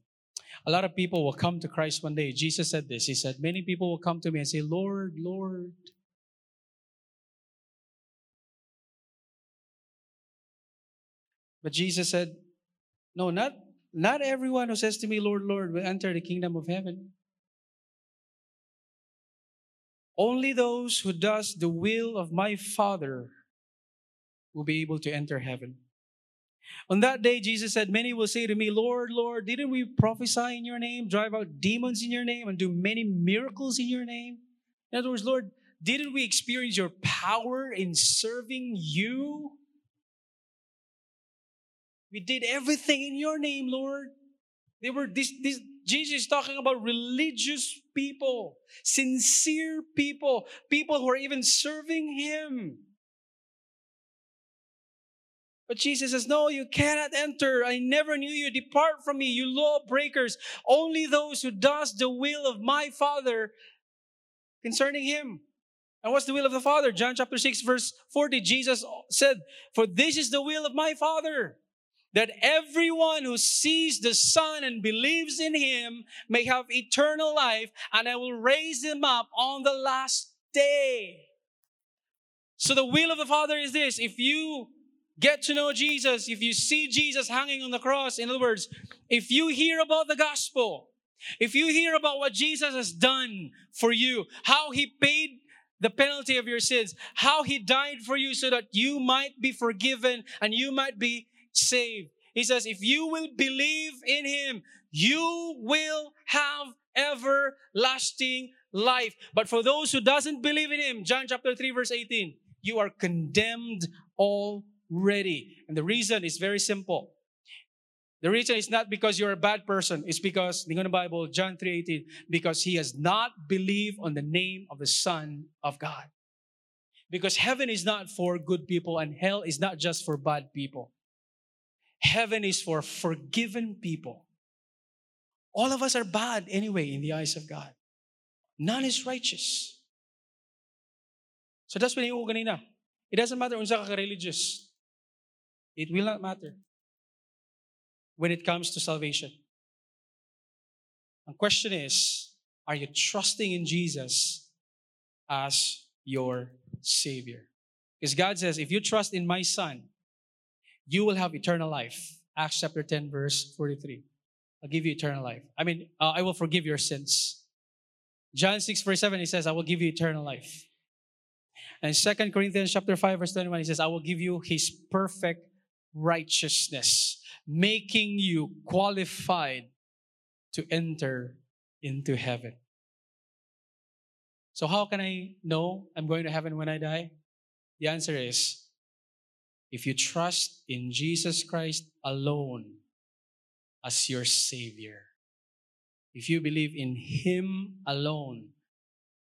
A lot of people will come to Christ one day. Jesus said this. He said, Many people will come to me and say, Lord, Lord. But Jesus said, No, not, not everyone who says to me, Lord, Lord, will enter the kingdom of heaven. Only those who does the will of my Father will be able to enter heaven. On that day, Jesus said, Many will say to me, Lord, Lord, didn't we prophesy in your name, drive out demons in your name, and do many miracles in your name? In other words, Lord, didn't we experience your power in serving you? We did everything in your name, Lord. They were this, this Jesus is talking about religious people, sincere people, people who are even serving him. But Jesus says, No, you cannot enter. I never knew you. Depart from me, you lawbreakers. Only those who does the will of my Father concerning him. And what's the will of the Father? John chapter 6, verse 40, Jesus said, For this is the will of my Father, that everyone who sees the Son and believes in him may have eternal life, and I will raise him up on the last day. So the will of the Father is this if you get to know Jesus, if you see Jesus hanging on the cross, in other words, if you hear about the gospel, if you hear about what Jesus has done for you, how he paid the penalty of your sins, how he died for you so that you might be forgiven and you might be saved. He says, if you will believe in him, you will have everlasting life. But for those who doesn't believe in him, John chapter 3 verse 18, you are condemned already. And the reason is very simple. The reason is not because you're a bad person. It's because, the Bible, John 3.18, because he has not believed on the name of the Son of God. Because heaven is not for good people and hell is not just for bad people. Heaven is for forgiven people All of us are bad anyway in the eyes of God. None is righteous. So that's when yung kanina. It doesn't matter unsa ka religious. It will not matter when it comes to salvation. The question is, are you trusting in Jesus as your Savior? Because God says, if you trust in my Son, you will have eternal life. Acts chapter 10, verse 43. I'll give you eternal life. I mean, uh, I will forgive your sins. John 6, verse 7, he says, I will give you eternal life. And Second Corinthians chapter 5, verse 21, he says, I will give you his perfect righteousness, making you qualified to enter into heaven. So, how can I know I'm going to heaven when I die? The answer is if you trust in Jesus Christ alone as your Savior, if you believe in Him alone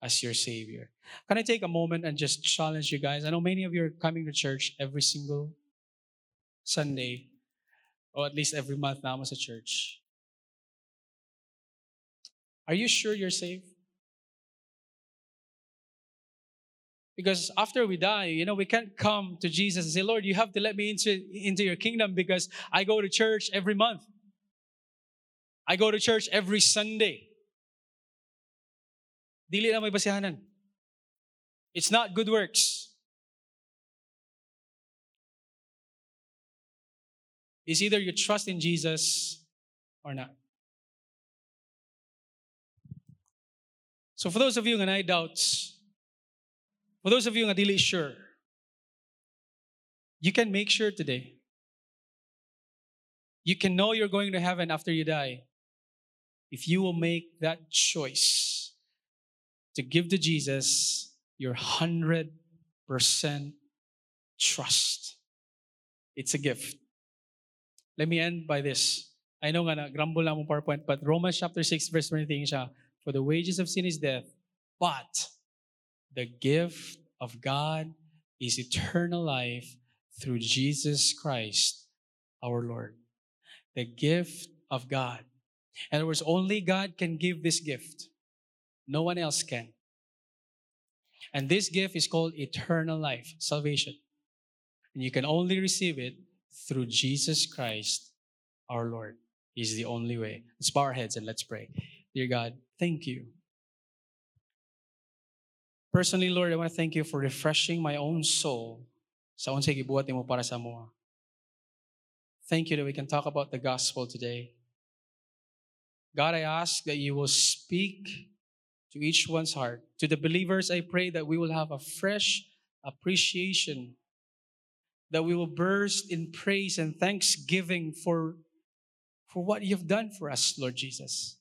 as your Savior. Can I take a moment and just challenge you guys? I know many of you are coming to church every single Sunday, or at least every month now as a church. Are you sure you're saved? Because after we die, you know, we can't come to Jesus and say, Lord, you have to let me into, into your kingdom because I go to church every month. I go to church every Sunday. Na may. It's not good works. It's either you trust in Jesus or not. So for those of you who na doubts, for those of you nga dili sure, you can make sure today. You can know you're going to heaven after you die if you will make that choice to give to Jesus your 100% trust. It's a gift. Let me end by this. I know nga na, grumble na mong PowerPoint, but Romans chapter 6, verse 23 siya, For the wages of sin is death, but the gift of God is eternal life through Jesus Christ our Lord. The gift of God. In other words, only God can give this gift. No one else can. And this gift is called eternal life, salvation. And you can only receive it through Jesus Christ our Lord. He's the only way. Let's bow our heads and let's pray. Dear God, thank you. Personally, Lord, I want to thank you for refreshing my own soul sa unsay gibuhat mo para sa mo. Thank you that we can talk about the gospel today. God, I ask that you will speak to each one's heart. To the believers, I pray that we will have a fresh appreciation, that we will burst in praise and thanksgiving for, for what you've done for us, Lord Jesus.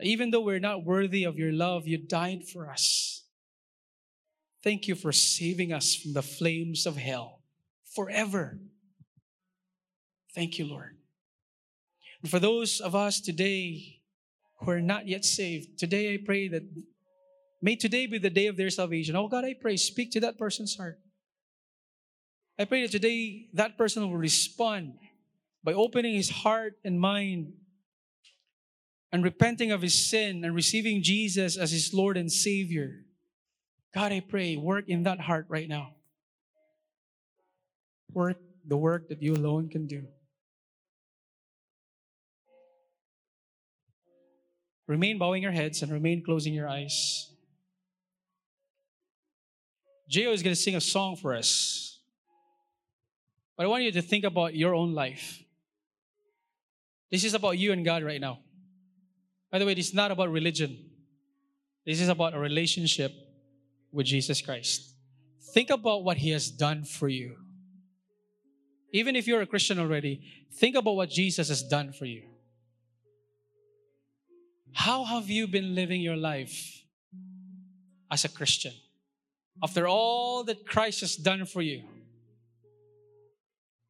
Even though we're not worthy of your love, you died for us. Thank you for saving us from the flames of hell forever. Thank you, Lord. And for those of us today who are not yet saved, today I pray that may today be the day of their salvation. Oh God, I pray, speak to that person's heart. I pray that today that person will respond by opening his heart and mind and repenting of his sin and receiving Jesus as his Lord and Savior. God, I pray, work in that heart right now. Work the work that you alone can do. Remain bowing your heads and remain closing your eyes. Gio is going to sing a song for us. But I want you to think about your own life. This is about you and God right now. By the way, this is not about religion. This is about a relationship with Jesus Christ. Think about what He has done for you. Even if you're a Christian already, think about what Jesus has done for you. How have you been living your life as a Christian? After all that Christ has done for you,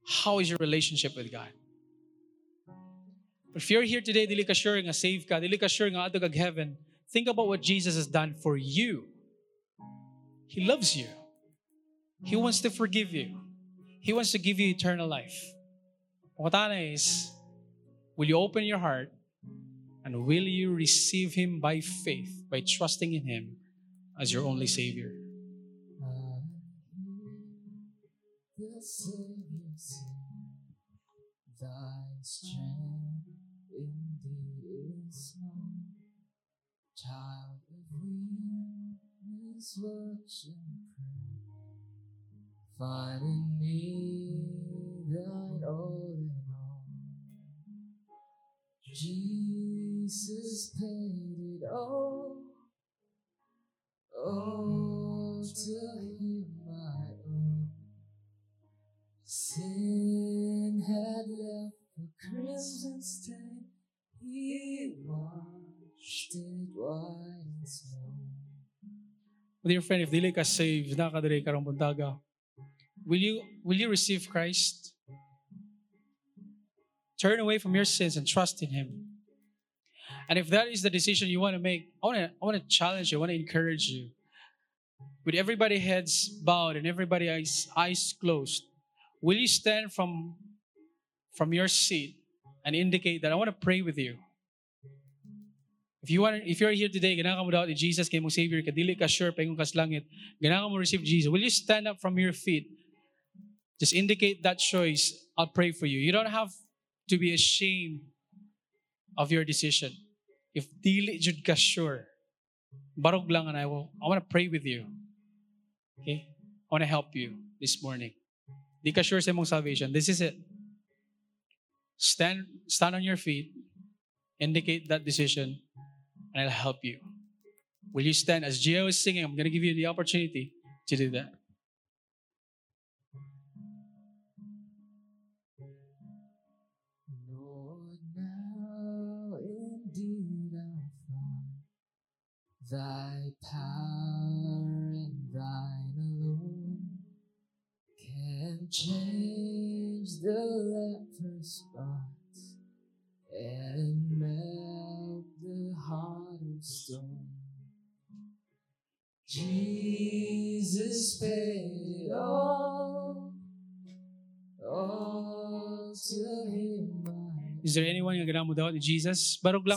how is your relationship with God? If you're here today, dili ka nga save ka, dili ka sure heaven, think about what Jesus has done for you. He loves you. He wants to forgive you. He wants to give you eternal life. What is, will you open your heart And will you receive Him by faith, by trusting in Him as your only Savior? The weakness, watch and pray. Find in me thine all in all. Jesus paid it all. All to him I own Sin had left a crimson stain. He washed it white. Dear friend, if dili ka saved, nakadiri karong buntaga, will you will you receive Christ? Turn away from your sins and trust in Him. And if that is the decision you want to make, I want to I want to challenge you. I want to encourage you. With everybody heads bowed and everybody eyes eyes closed, will you stand from from your seat and indicate that I want to pray with you? If you want, if you're here today, ganahan mo daw ni Jesus kay mong Savior, kadili ka sure pa kas langit, ganahan mo receive Jesus. Will you stand up from your feet? Just indicate that choice. I'll pray for you. You don't have to be ashamed of your decision. If dili jud ka sure, barog lang and I will. I want to pray with you. Okay? I want to help you this morning. Di ka sure sa mong salvation. This is it. Stand, stand on your feet. Indicate that decision, and I'll help you. Will you stand? As Gio is singing, I'm going to give you the opportunity to do that. Thy power and thine alone can change the leper's spots and stone. Jesus paid it all, all to him Is there anyone ganang mo daw ni Jesus? Barog lang.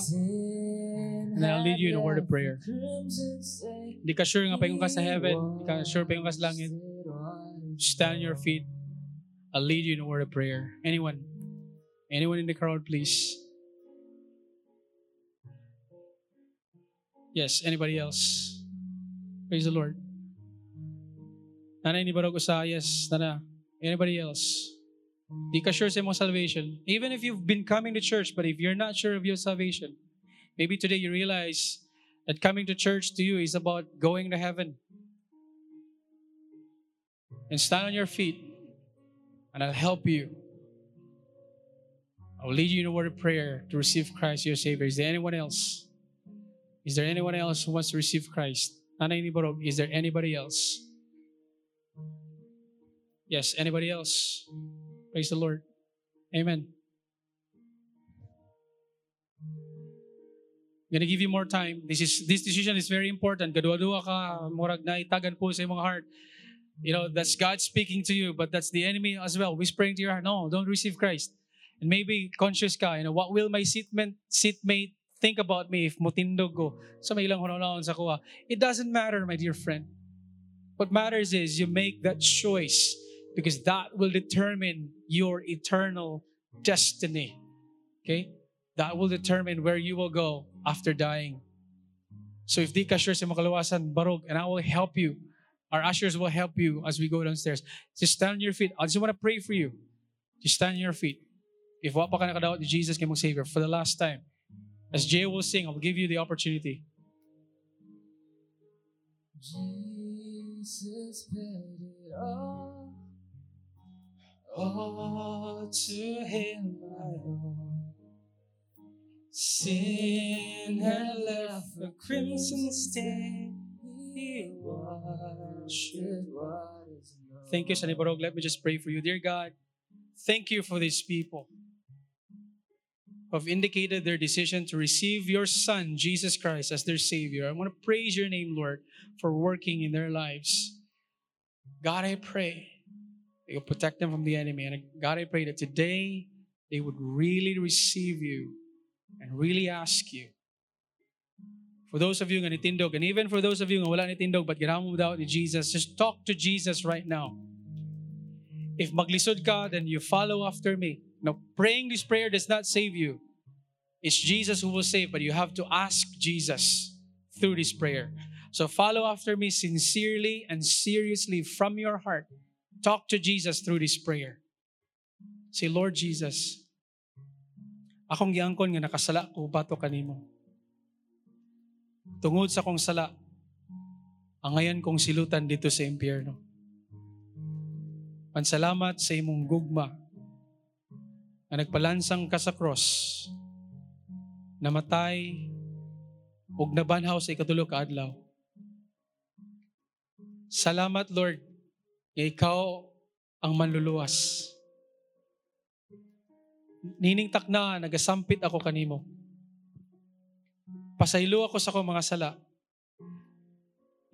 And I'll lead you in a word of prayer. the. Di ka sure nga pa yung ka sa heaven. Di ka sure pa yung ka sa langit. Washed it white as Stand on your feet. I'll lead you in a word of prayer. Anyone? Anyone in the crowd, please? Yes, anybody else? Praise the Lord. Nana, hindi ba raw ko sa yes? Nana, anybody else? Di ka sure sa mong salvation. Even if you've been coming to church, but if you're not sure of your salvation, maybe today you realize that coming to church to you is about going to heaven. And stand on your feet, and I'll help you. I'll lead you in a word of prayer to receive Christ your Savior. Is there anyone else? Is there anyone else who wants to receive Christ? Is there anybody else? Yes, anybody else? Praise the Lord. Amen. I'm gonna give you more time. This is this decision is very important. Ka, na itagan sa heart. You know, that's God speaking to you, but that's the enemy as well, whispering to your heart, no, don't receive Christ. And maybe conscious ka, you know, what will my seatmate, seatmate think about me if mutindog ko sa may ilang hunahon sa kuha? It doesn't matter, my dear friend. What matters is you make that choice because that will determine your eternal destiny. Okay? That will determine where you will go after dying. So if di ka sure sa makalawasan, barog, and I will help you. Our ushers will help you as we go downstairs. Just stand on your feet. I just want to pray for you. Just stand on your feet. If wa pa ka nakadawat ni Jesus kay mong Savior for the last time, as Jay will sing, I'll give you the opportunity. Jesus paid it all. All to Him I owe. Sin had left a crimson stain. He washed it. white. Thank you, Shani Barog. Let me just pray for you. Dear God, thank you for these people have indicated their decision to receive your Son, Jesus Christ, as their Savior. I want to praise your name, Lord, for working in their lives. God, I pray that you'll protect them from the enemy. And God, I pray that today they would really receive you and really ask you, for those of you nga nitindog, and even for those of you nga wala nitindog, but ginamo mo ni Jesus, just talk to Jesus right now. If maglisod ka, then you follow after me. Now, praying this prayer does not save you. It's Jesus who will save, but you have to ask Jesus through this prayer. So follow after me sincerely and seriously from your heart. Talk to Jesus through this prayer. Say, Lord Jesus, akong giangkon nga nakasala ko bato kanimo. Tungod sa kong sala, ang ngayon kong silutan dito sa impyerno. Pansalamat sa imong gugma na nagpalansang ka sa cross, namatay, ug nabanhaw sa ikatulo ka adlaw. Salamat Lord, nga ikaw ang manluluwas. Niningtak na, nagasampit ako kanimo. Pasaylo ako sa akong mga sala.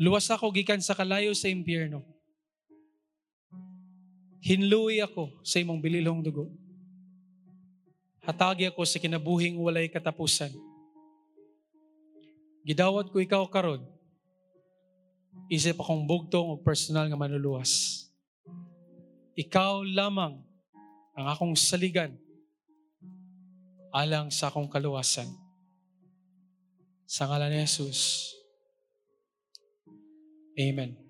Luwas ako gikan sa kalayo sa impyerno. Hinluwi ako sa imong bililhong dugo. Hatagi ako sa kinabuhing walay katapusan. Gidawat ko ikaw karon. Isip akong bugtong o personal nga manluluwas. Ikaw lamang ang akong saligan alang sa akong kaluwasan. Sa ngalan ni Jesus. Amen.